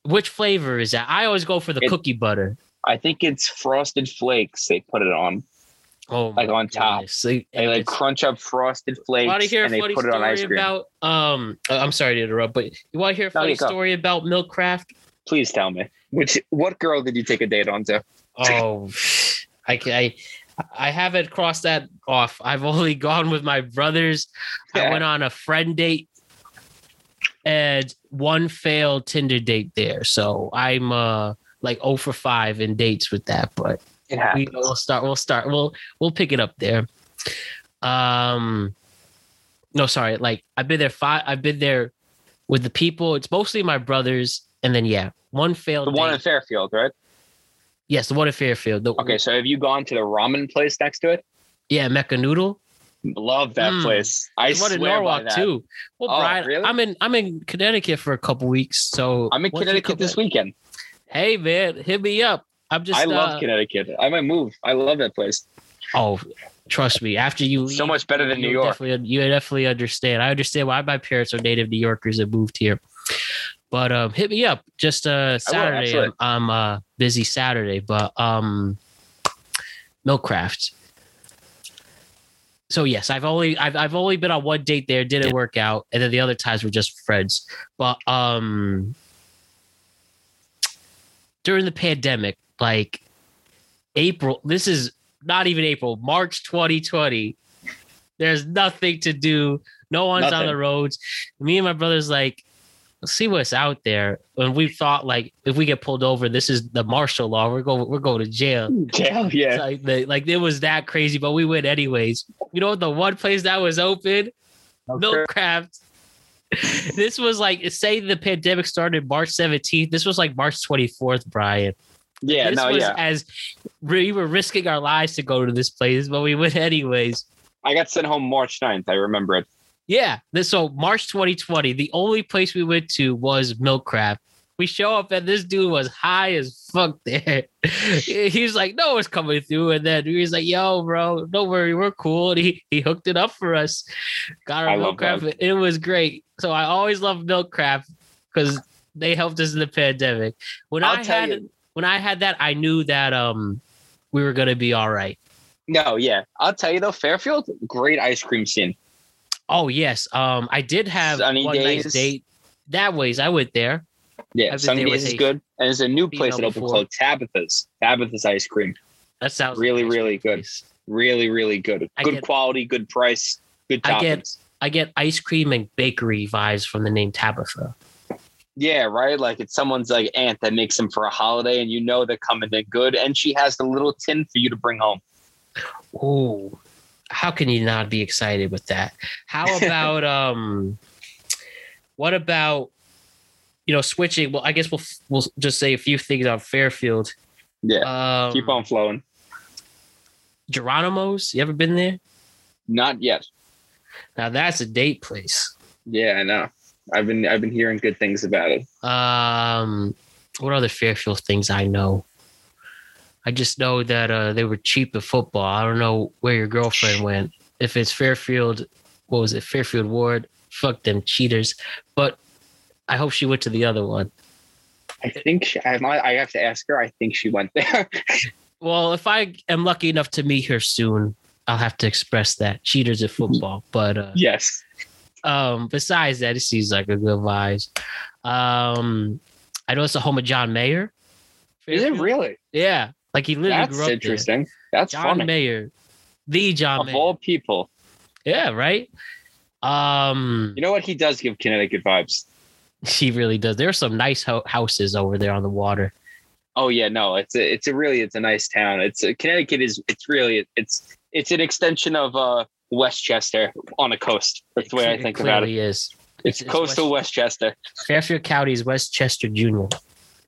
Which flavor is that? I always go for the It- cookie butter. I think it's frosted flakes. They put it on. Oh, like on top. goodness. They like crunch up frosted flakes want to hear a and they funny put it on ice story cream. about? Um, uh, I'm sorry to interrupt, but you want to hear a funny go. story about milk craft? Please tell me. Which what girl did you take a date on to? Oh, I I I haven't crossed that off. I've only [laughs] gone with my brothers. I went on a friend date and one failed Tinder date there. So I'm uh like 0 for 5 in dates with that, but It we, happens. we'll start we'll start we'll we'll pick it up there. Um no, sorry, like I've been there five I've been there with the people. It's mostly my brothers, and then yeah, one failed. The one date. in Fairfield, right? yes, the one in Fairfield. The, Okay, so have you gone to the ramen place next to it? Yeah, Mecha Noodle. Love that Mm. place. I There's one in swear by Norwalk that. too. Well, Oh, Brian, really? I'm in I'm in Connecticut for a couple weeks, so I'm in Connecticut this back- weekend. Hey man, hit me up. I'm just I love uh, Connecticut. I might move. I love that place. Oh, trust me. After you leave, So much better than New York. Definitely, you definitely understand. I understand why my parents are native New Yorkers and moved here. But um, hit me up. Just uh, Saturday. I'm, absolutely. I'm uh busy Saturday, but um, Milkcraft. So yes, I've only I've I've only been on one date there. Didn't work out, and then the other times were just friends. But um, during the pandemic, like April, this is not even April, March 2020. There's nothing to do. No one's on the roads. Me and my brother's like, let's see what's out there. And we thought like if we get pulled over, this is the martial law. We're going we're going to jail. Jail, yeah. Like the, like it was that crazy, but we went anyways. You know the one place that was open? Milkcraft. [laughs] this was like say the pandemic started March 17th. This was like March 24th, Brian. Yeah, this no, was yeah. as we were risking our lives to go to this place, but we went anyways. I got sent home March 9th. I remember it. Yeah. This so March 2020, the only place we went to was Milkcraft. We show up and this dude was high as fuck there. [laughs] he was like, no one's coming through. And then he was like, yo, bro, don't worry, we're cool. And he, he hooked it up for us. Got our I Milkcraft. that. It was great. So I always love Milkcraft because they helped us in the pandemic. When I'll I had you. When I had that, I knew that um we were gonna be all right. No, yeah. I'll tell you though, Fairfield, great ice cream scene. Oh yes. Um I did have Sunny one nice date. That ways I went there. Yeah, Sundays there is good. And there's a new place that opened called Tabitha's. Tabitha's ice cream. That sounds Really, a really good. place. Really, really good. I Good get- quality, good price, good I get- toppings. I get ice cream and bakery vibes from the name Tabitha. Yeah, right. Like it's someone's like aunt that makes them for a holiday, and you know they're coming in good. And she has the little tin for you to bring home. Ooh, how can you not be excited with that? How [laughs] about um, what about you know switching? Well, I guess we'll we'll just say a few things on Fairfield. Yeah, Um, keep on flowing. Geronimo's. You ever been there? Not yet. Now that's a date place. Yeah, I know. I've been I've been hearing good things about it. Um, what other Fairfield things I know? I just know that uh, they were cheap at football. I don't know where your girlfriend went. If it's Fairfield, what was it? Fairfield Warde. Fuck them cheaters. But I hope she went to the other one. I think she, I might. I have to ask her. I think she went there. [laughs] Well, if I am lucky enough to meet her soon, I'll have to express that cheaters at football. But uh, yes. Um, besides that, it seems like a good vibes. Um, I know it's the home of John Mayer. Is it really? Yeah, like he literally That's grew up there. interesting. That's John funny. Mayer, the John Of Mayer. all people, yeah, right. Um, you know what? He does give Connecticut vibes. he really does. There are some nice ho- houses over there on the water. Oh yeah, no, it's a, it's a really it's a nice town. It's a, Connecticut is it's really it's it's an extension of uh Westchester on a coast. That's the way I think about it. clearly Is It's, it's coastal Westchester. Fairfield County is Westchester Junior.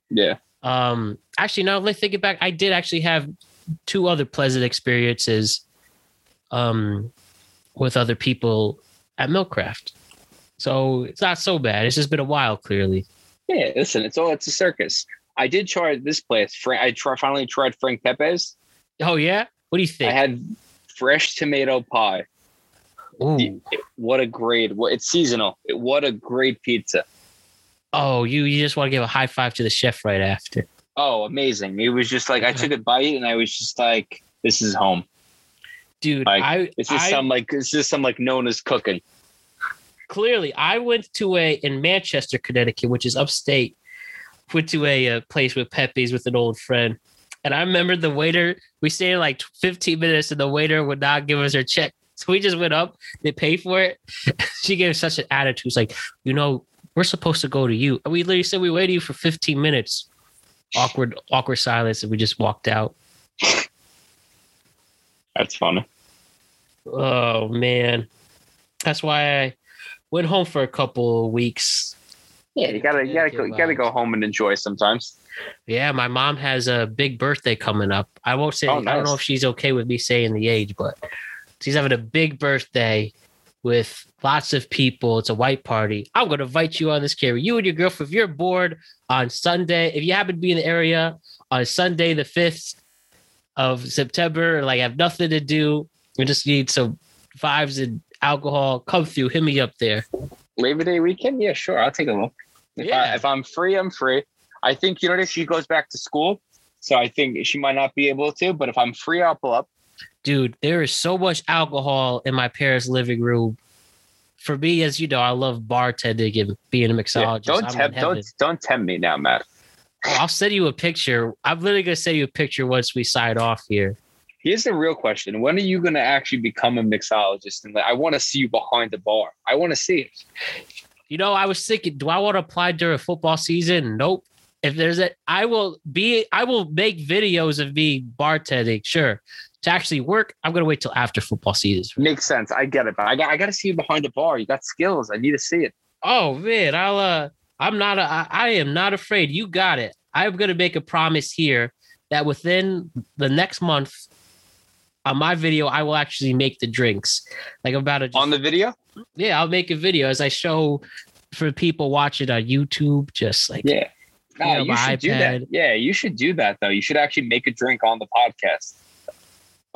Yeah. Um, actually, now let me think it back. I did actually have two other pleasant experiences, um, with other people at Milkcraft. So it's not so bad. It's just been a while, clearly. Yeah, listen, it's all it's a circus. I did try this place. I try, finally tried Frank Pepe's. Oh yeah, what do you think? I had fresh tomato pie. Ooh. What a great! What it's seasonal. What a great pizza. Oh, you you just want to give a high five to the chef right after. Oh, amazing! It was just like I took a bite and I was just like, "This is home. Dude, Like, I it's just I- some like it's just some like known as cooking." clearly I went to a in Manchester, Connecticut, which is upstate. Went to a, uh place with Pepe's with an old friend, and I remember the waiter. We stayed like 15 minutes, and the waiter would not give us our check. [laughs] So we just went up. They paid for it. [laughs] she gave such an attitude. It's like, you know, we're supposed to go to you. And we literally said we waited you for 15 minutes. Awkward, awkward silence, and we just walked out. That's funny. Oh man, that's why I went home for a couple of weeks. Yeah, you gotta you gotta go, you gotta go home and enjoy sometimes. Yeah, my mom has a big birthday coming up. I won't say Oh, I don't know if she's okay with me saying the age, but she's having a big birthday with lots of people. It's a white party. I'm gonna invite you on this camera. You and your girlfriend, if you're bored on Sunday, if you happen to be in the area on Sunday the fifth of September, like have nothing to do, we just need some vibes and alcohol. Come through, hit me up there. Labor Day weekend, yeah, sure, I'll take a look. If, Yeah. I, if I'm free, I'm free. I think you know that she goes back to school, so I think she might not be able to. But if I'm free, I'll pull up. Dude, there is so much alcohol in my parents' living room. For me, as you know, I love bartending and being a Yeah, mixologist. don't tempt, don't don't tempt me now, Matt. Oh, I'll send you a picture. I'm literally gonna send you a picture once we sign off here. Here's the real question: When are you going to actually become a mixologist? And like, I want to see you behind the bar. I want to see it. You know, I was thinking, do I want to apply during football season? Nope. If there's a, I will be, I will make videos of me bartending. Sure. To actually work, I'm gonna wait till after football season. Makes sense. I get it, but I got I got to see you behind the bar. You got skills. I need to see it. Oh man, I'll uh I'm not a, I, I am not afraid. You got it. I'm gonna make a promise here that within the next month on my video, I will actually make the drinks. Like I'm about to just, On the video? yeah, I'll make a video as I show for people watching on YouTube, just like Yeah. No, Yeah, you should do that. Yeah, you should do that though. You should actually make a drink on the podcast.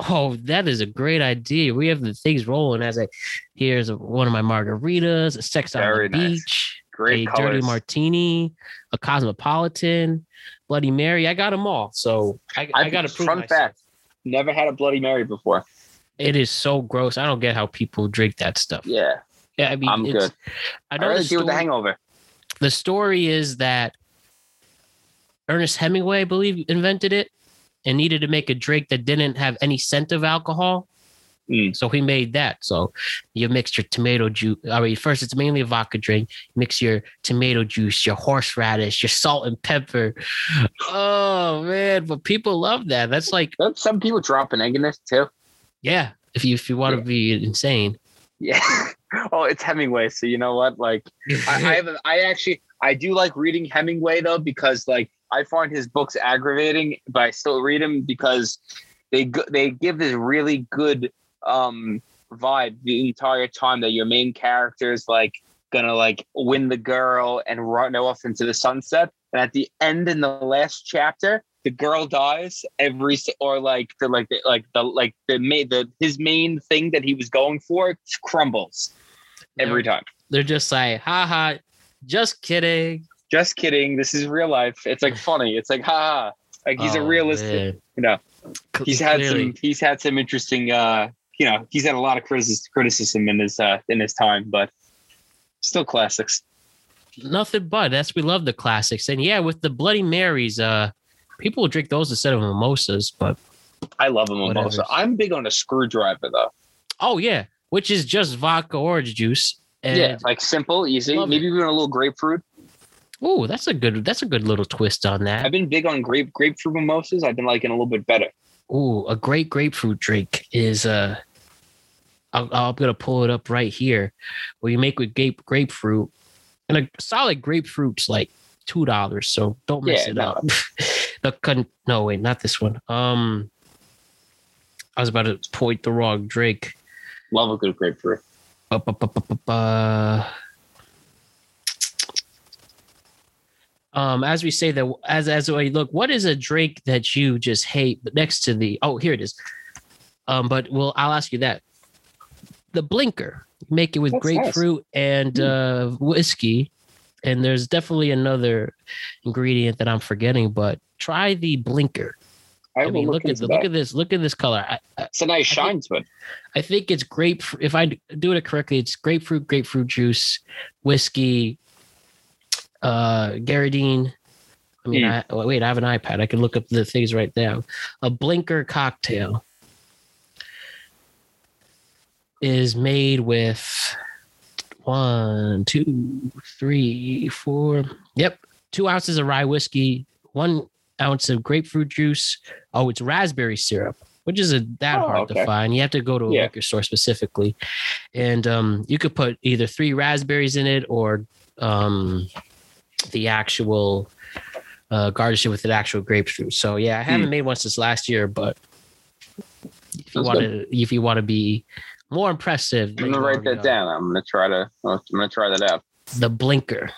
Oh, that is a great idea. We have the things rolling as I here's a, one of my margaritas, a sex on the nice. beach, Great a colors. dirty martini, a cosmopolitan, Bloody Mary. I got them all. So I, I, got to prove Fun myself. fact: never had a Bloody Mary before. It is so gross. I don't get how people drink that stuff. Yeah, Yeah, I mean, I'm it's, good. I I know really deal with the hangover. the story is that Ernest Hemingway, I believe, invented it and needed to make a drink that didn't have any scent of alcohol. Mm. So he made that. So you mix your tomato juice. I mean, first it's mainly a vodka drink. Mix your tomato juice, your horseradish, your salt and pepper. Oh man, but people love that. That's like, Some people drop an egg in it too. yeah. If you if you want to Yeah. be insane, Yeah. [laughs] oh, it's Hemingway. So you know what? Like, I, I have. A, I actually, I do like reading Hemingway though because like I find his books aggravating, but I still read them because they go- they give this really good um vibe the entire time that your main character is like gonna like win the girl and run off into the sunset, and at the end in the last chapter. The girl dies every or like the like the like the like the main the his main thing that he was going for crumbles every time. they're just like, haha, just kidding. Just kidding. This is real life. It's like funny. It's like, ha, like he's a Oh, realistic. man. you know, He's had clearly. some. He's had some interesting. uh You know, he's had a lot of criticism criticism in his uh in his time, but still classics. nothing but that's we love the classics and yeah with the bloody marys uh people will drink those instead of mimosas but I love him on Whatever. I'm big on a screwdriver though. oh yeah which is just vodka orange juice and yeah, like simple, easy. Maybe even a little grapefruit. Oh that's a good that's a good little twist on that. I've been big on grape grapefruit mimosas. I've been liking a little bit better. oh a great grapefruit drink is uh I'll, I'm gonna pull it up right here What you make with grape grapefruit and a solid grapefruit's like two dollars so don't mess Yeah, it no. up [laughs] the con- no wait not this one um I was about to point the wrong drink Love a good grapefruit. Ba, ba, ba, ba, ba, ba. Um, as we say that, as as we look, what is a drink that you just hate? But next to the oh, here it is. Um, but well, I'll ask you that. The blinker, make it with That's nice. Grapefruit and uh, whiskey, and there's definitely another ingredient that I'm forgetting. But try the blinker. I, I, mean, look, at the look at this, look at this color. I, I, It's a nice shine to it. I think it's grape. If I do it correctly, it's grapefruit, grapefruit juice, whiskey, uh, grenadine. I mean, I, oh, wait, I have an iPad. I can look up the things right now. A blinker cocktail is made with one, two, three, four. Yep, two ounces of rye whiskey, one ounce of grapefruit juice. Oh, it's raspberry syrup, which is a, that Oh, hard to find. You have to go to a Yeah. liquor store specifically, and um, you could put either three raspberries in it or um, the actual uh, garnish it with the actual grapefruit. So yeah, I haven't made one since last year, but if you want to, if you want to be more impressive, I'm gonna write that down. I'm gonna try to. I'm gonna try that out. the blinker.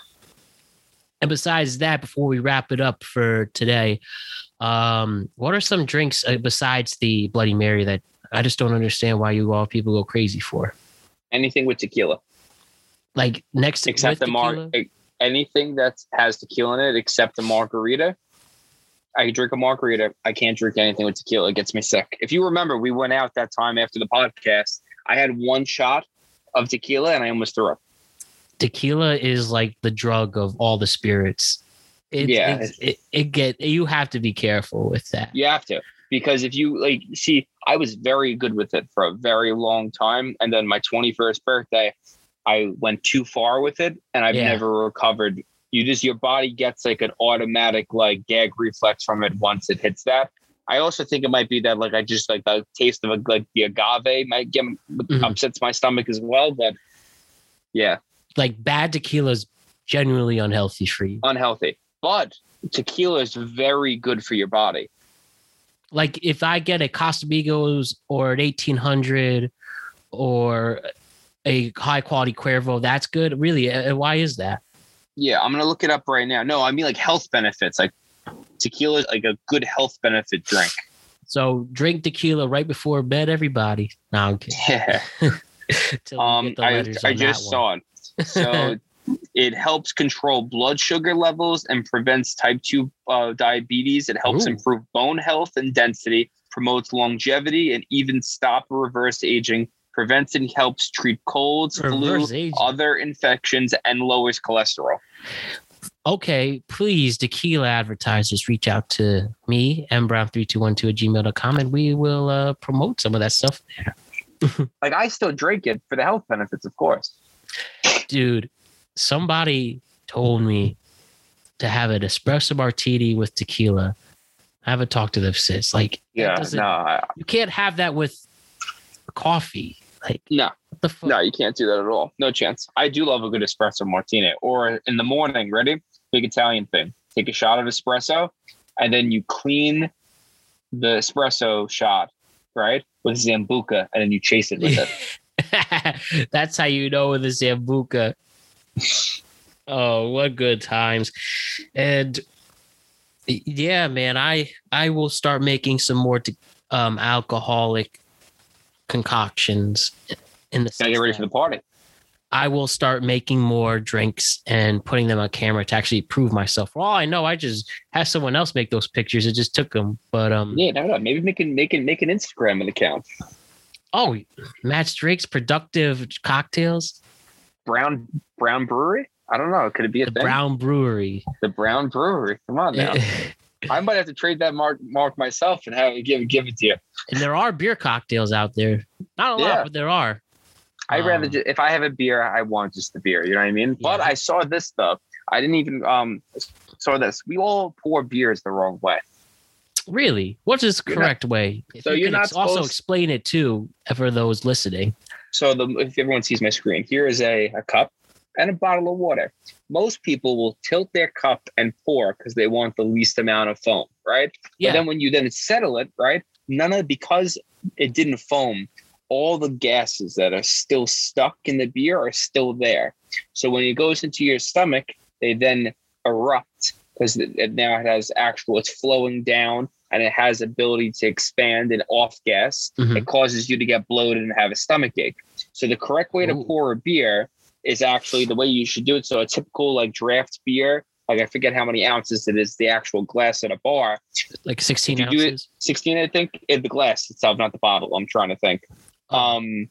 And besides that, before we wrap it up for today, um, what are some drinks uh, besides the Bloody Mary that I just don't understand why you all people go crazy for? Anything with tequila, Like next except the mar. Anything that has tequila in it, except a margarita. I drink a margarita. I can't drink anything with tequila. It gets me sick. If you remember, we went out that time after the podcast. I had one shot of tequila and I almost threw up. tequila is like the drug of all the spirits. It, Yeah. it's- it, it get you have to be careful with that. You have to because if you like, see, I was very good with it for a very long time, and then my twenty-first birthday, I went too far with it, and I've Yeah. never recovered. You just your body gets like an automatic like gag reflex from it once it hits that. I also think it might be that like I just like the taste of a, like the agave might get Mhm. upsets my stomach as well, but yeah, like bad tequila is genuinely unhealthy for you. unhealthy. But tequila is very good for your body. Like if I get a Casamigos or an 1800 or a high quality Cuervo, that's good. Really, uh, why is that? Yeah, I'm gonna look it up right now. No, I mean like health benefits. Like tequila is like a good health benefit drink. So drink tequila right before bed, everybody. No, I'm kidding. Yeah. [laughs] Um, I, I just saw it. So [laughs] it helps control blood sugar levels and prevents type 2 uh, diabetes. It helps Ooh. improve bone health and density, promotes longevity, and even stop or reverse aging. Prevents and helps treat colds, Reverse flu, other infections, and lowers cholesterol. okay, please, tequila advertisers, reach out to me, mbrown3212 at gmail.com, and we will uh, promote some of that stuff there. [laughs] [laughs] Like I still drink it for the health benefits, of course. Dude, somebody told me to have an espresso martini with tequila. I haven't talked to them since. Like, Yeah, no, I, you can't have that with coffee. Like, no, the fuck? no, you can't do that at all. No chance. I do love a good espresso martini, or in the morning. Ready? Big Italian thing. Take a shot of espresso, and then you clean the espresso shot, right, with Sambuca, and then you chase it with it. [laughs] That's how you know with the Sambuca. [laughs] oh, what good times. And yeah, man, I I will start making some more te- um alcoholic concoctions in the Gotta get ready for the party. I will start making more drinks and putting them on camera to actually prove myself. Well, I know, I just had someone else make those pictures. It just took them. But um, Yeah, no, no. Maybe make an make an make an Instagram account. oh, Matt Drake's productive cocktails, Brown Brown Brewery. I don't know. Could it be a? Brown Brewery. the Brown Brewery. Come on now. [laughs] I might have to trade that mark mark myself and have it give give it to you. and there are beer cocktails out there. Not a lot, Yeah. but there are. Rather Um, just, if I have a beer, I want just the beer. You know what I mean? But I saw this stuff. I didn't even um saw this. We all pour beers the wrong way. Really, what's the You're not- correct way? If So you you're can not ex- also explain it too for those listening. So the if everyone sees my screen, here is a, a cup and a bottle of water. Most people will tilt their cup and pour because they want the least amount of foam, right? Yeah. But then when you then settle it, right? None of because it didn't foam, all the gases that are still stuck in the beer are still there. So when it goes into your stomach, they then erupt because it, now it has actual it's flowing down and it has ability to expand and off gas. Mhm. It causes you to get bloated and have a stomach ache. So the correct way to pour a beer is actually the way you should do it. So a typical like draft beer, like I forget how many ounces it is, the actual glass at a bar, Like 16 If you do it- ounces. 16, I think, in the glass itself, not the bottle. I'm trying to think. Oh. Um,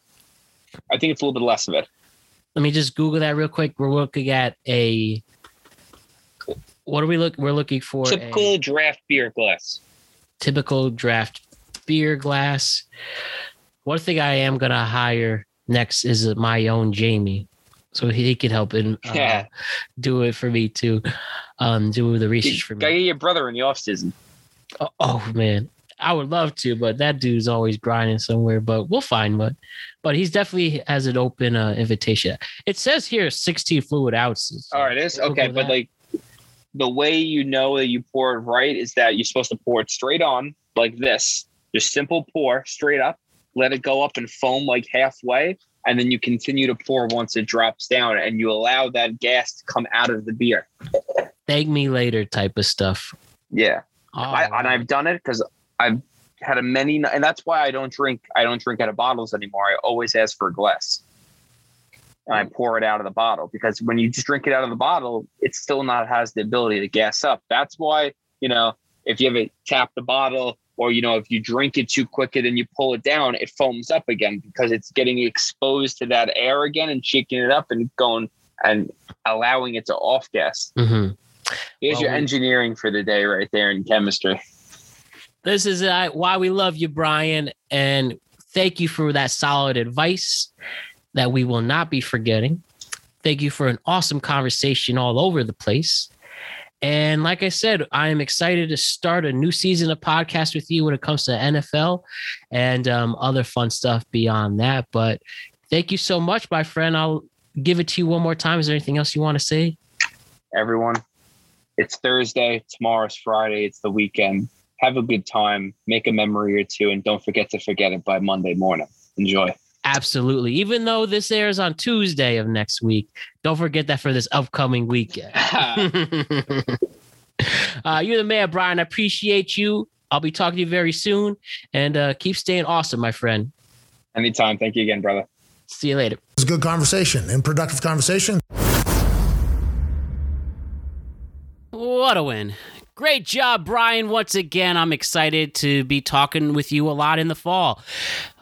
I think it's a little bit less of it. Let me just Google that real quick. We're looking at a. What are we look? We're looking for Typical a draft beer glass. typical draft beer glass. One thing I am gonna hire next is my own Jamie, so he can help and [laughs] uh, Yeah. do it for me too. Um, do the You research for me. gotta get your brother in the off season. Oh, oh, man, I would love to, but that dude's always grinding somewhere. But we'll find one. But he's definitely has an open uh, invitation. It says here 16 fluid ounces. All right, it is okay, but that. like the way you know that you pour it right is that you're supposed to pour it straight on like this. Just simple pour straight up, let it go up and foam like halfway, and then you continue to pour once it drops down, and you allow that gas to come out of the beer. thank me later type of stuff. Yeah, Oh, I, and I've done it because I've had a many, and that's why I don't drink. I don't drink out of bottles anymore. I always ask for a glass. And I pour it out of the bottle because when you just drink it out of the bottle, it still not has the ability to gas up. That's why you know if you ever tap the bottle or you know if you drink it too quick and then you pull it down, it foams up again because it's getting exposed to that air again and shaking it up and going and allowing it to off gas. Mhm. Here's Well, your engineering for the day right there in chemistry. This is uh, why we love you, Brian, and thank you for that solid advice that we will not be forgetting. Thank you for an awesome conversation all over the place. And like I said, I am excited to start a new season of podcast with you when it comes to NFL and um, other fun stuff beyond that. But thank you so much, my friend. I'll give it to you one more time. Is there anything else you want to say? Everyone, it's Thursday. Tomorrow's Friday. It's the weekend. Have a good time. Make a memory or two, and don't forget to forget it by Monday morning. Enjoy. Absolutely. Even though this airs on Tuesday of next week, don't forget that for this upcoming weekend. [laughs] uh, you're the man, Brian. I appreciate you. I'll be talking to you very soon, and uh, keep staying awesome, my friend. Anytime. Thank you again, brother. See you later. It was a good conversation and productive conversation. What a win. Great job, Brian. Once again, I'm excited to be talking with you a lot in the fall.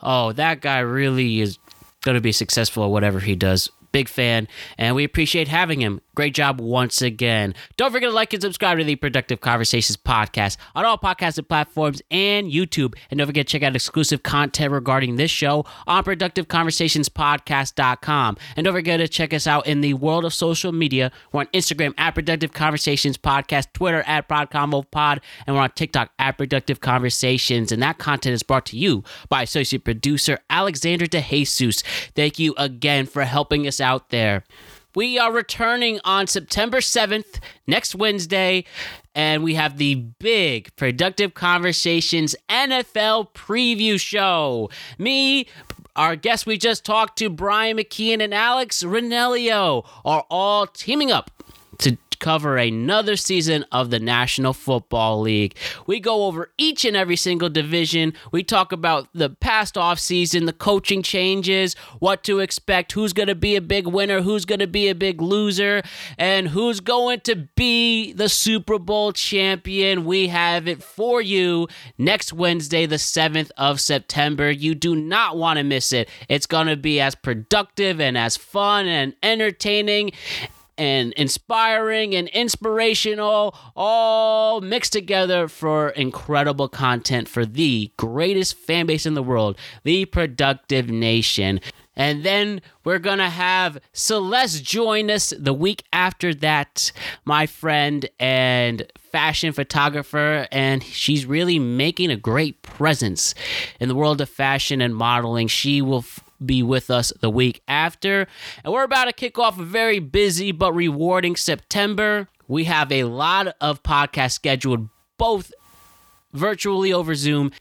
Oh, that guy really is going to be successful at whatever he does. Big fan, and we appreciate having him. Great job once again. Don't forget to like and subscribe to the Productive Conversations podcast on all podcasting platforms and YouTube. And don't forget to check out exclusive content regarding this show on productiveconversationspodcast.com. And don't forget to check us out in the world of social media. We're on Instagram at Productive Conversations Podcast, Twitter at ProdConvoPod, and we're on TikTok at Productive Conversations. And that content is brought to you by associate producer Alexander DeJesus. Thank you again for helping us out there. We are returning on September 7th, next Wednesday, and we have the big Productive Conversations NFL preview show. Me, our guests we just talked to, Brian McKeon and Alex Ranelio, are all teaming up cover another season of the National Football League. We go over each and every single division. We talk about the past offseason, the coaching changes, what to expect, who's going to be a big winner, who's going to be a big loser, and who's going to be the Super Bowl champion. We have it for you next Wednesday, the 7th of September. You do not want to miss it. It's going to be as productive and as fun and entertaining and inspiring and inspirational, all mixed together for incredible content for the greatest fan base in the world, the Productive Nation. And then we're going to have Celeste join us the week after that, my friend and fashion photographer. And she's really making a great presence in the world of fashion and modeling. She will. F- be with us the week after. And we're about to kick off a very busy but rewarding September. We have a lot of podcasts scheduled both virtually over Zoom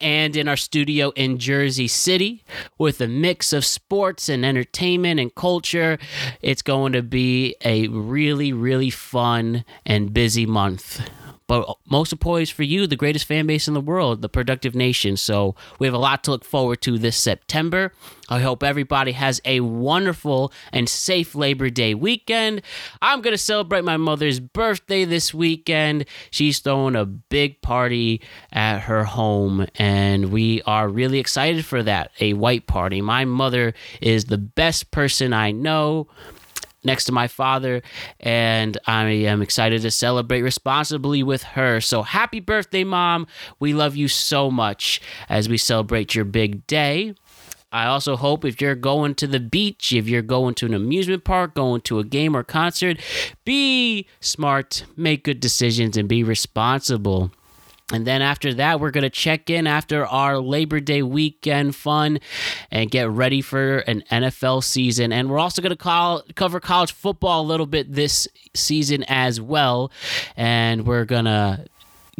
and in our studio in Jersey City with a mix of sports and entertainment and culture. It's going to be a really, really fun and busy month but most importantly for you, the greatest fan base in the world, the Productive Nation. So we have a lot to look forward to this September. I hope everybody has a wonderful and safe Labor Day weekend. I'm going to celebrate my mother's birthday this weekend. She's throwing a big party at her home, and we are really excited for that a white party. My mother is the best person I know next to my father, and I am excited to celebrate responsibly with her. So happy birthday, Mom. We love you so much as we celebrate your big day. I also hope if you're going to the beach, if you're going to an amusement park, going to a game or concert, be smart, make good decisions, and be responsible. And then after that, we're going to check in after our Labor Day weekend fun and get ready for an NFL season. And we're also going to cover college football a little bit this season as well. And we're going to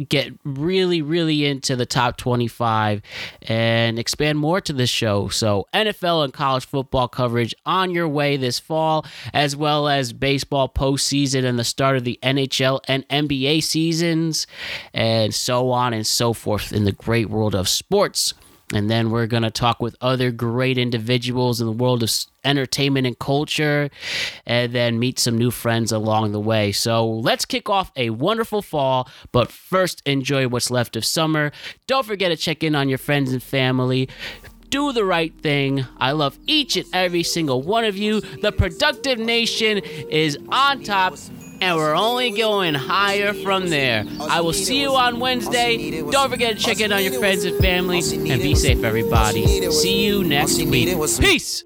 get really, really into the top 25 and expand more to this show. So, NFL and college football coverage on your way this fall, as well as baseball postseason and the start of the NHL and NBA seasons, and so on and so forth in the great world of sports. And then we're going to talk with other great individuals in the world of entertainment and culture, and then meet some new friends along the way. So let's kick off a wonderful fall, but first enjoy what's left of summer. Don't forget to check in on your friends and family do the right thing. I love each and every single one of you. The Productive Nation is on top and we're only going higher from there. I will see you on Wednesday. Don't forget to check in on your friends and family, and be safe, everybody. See you next week. Peace.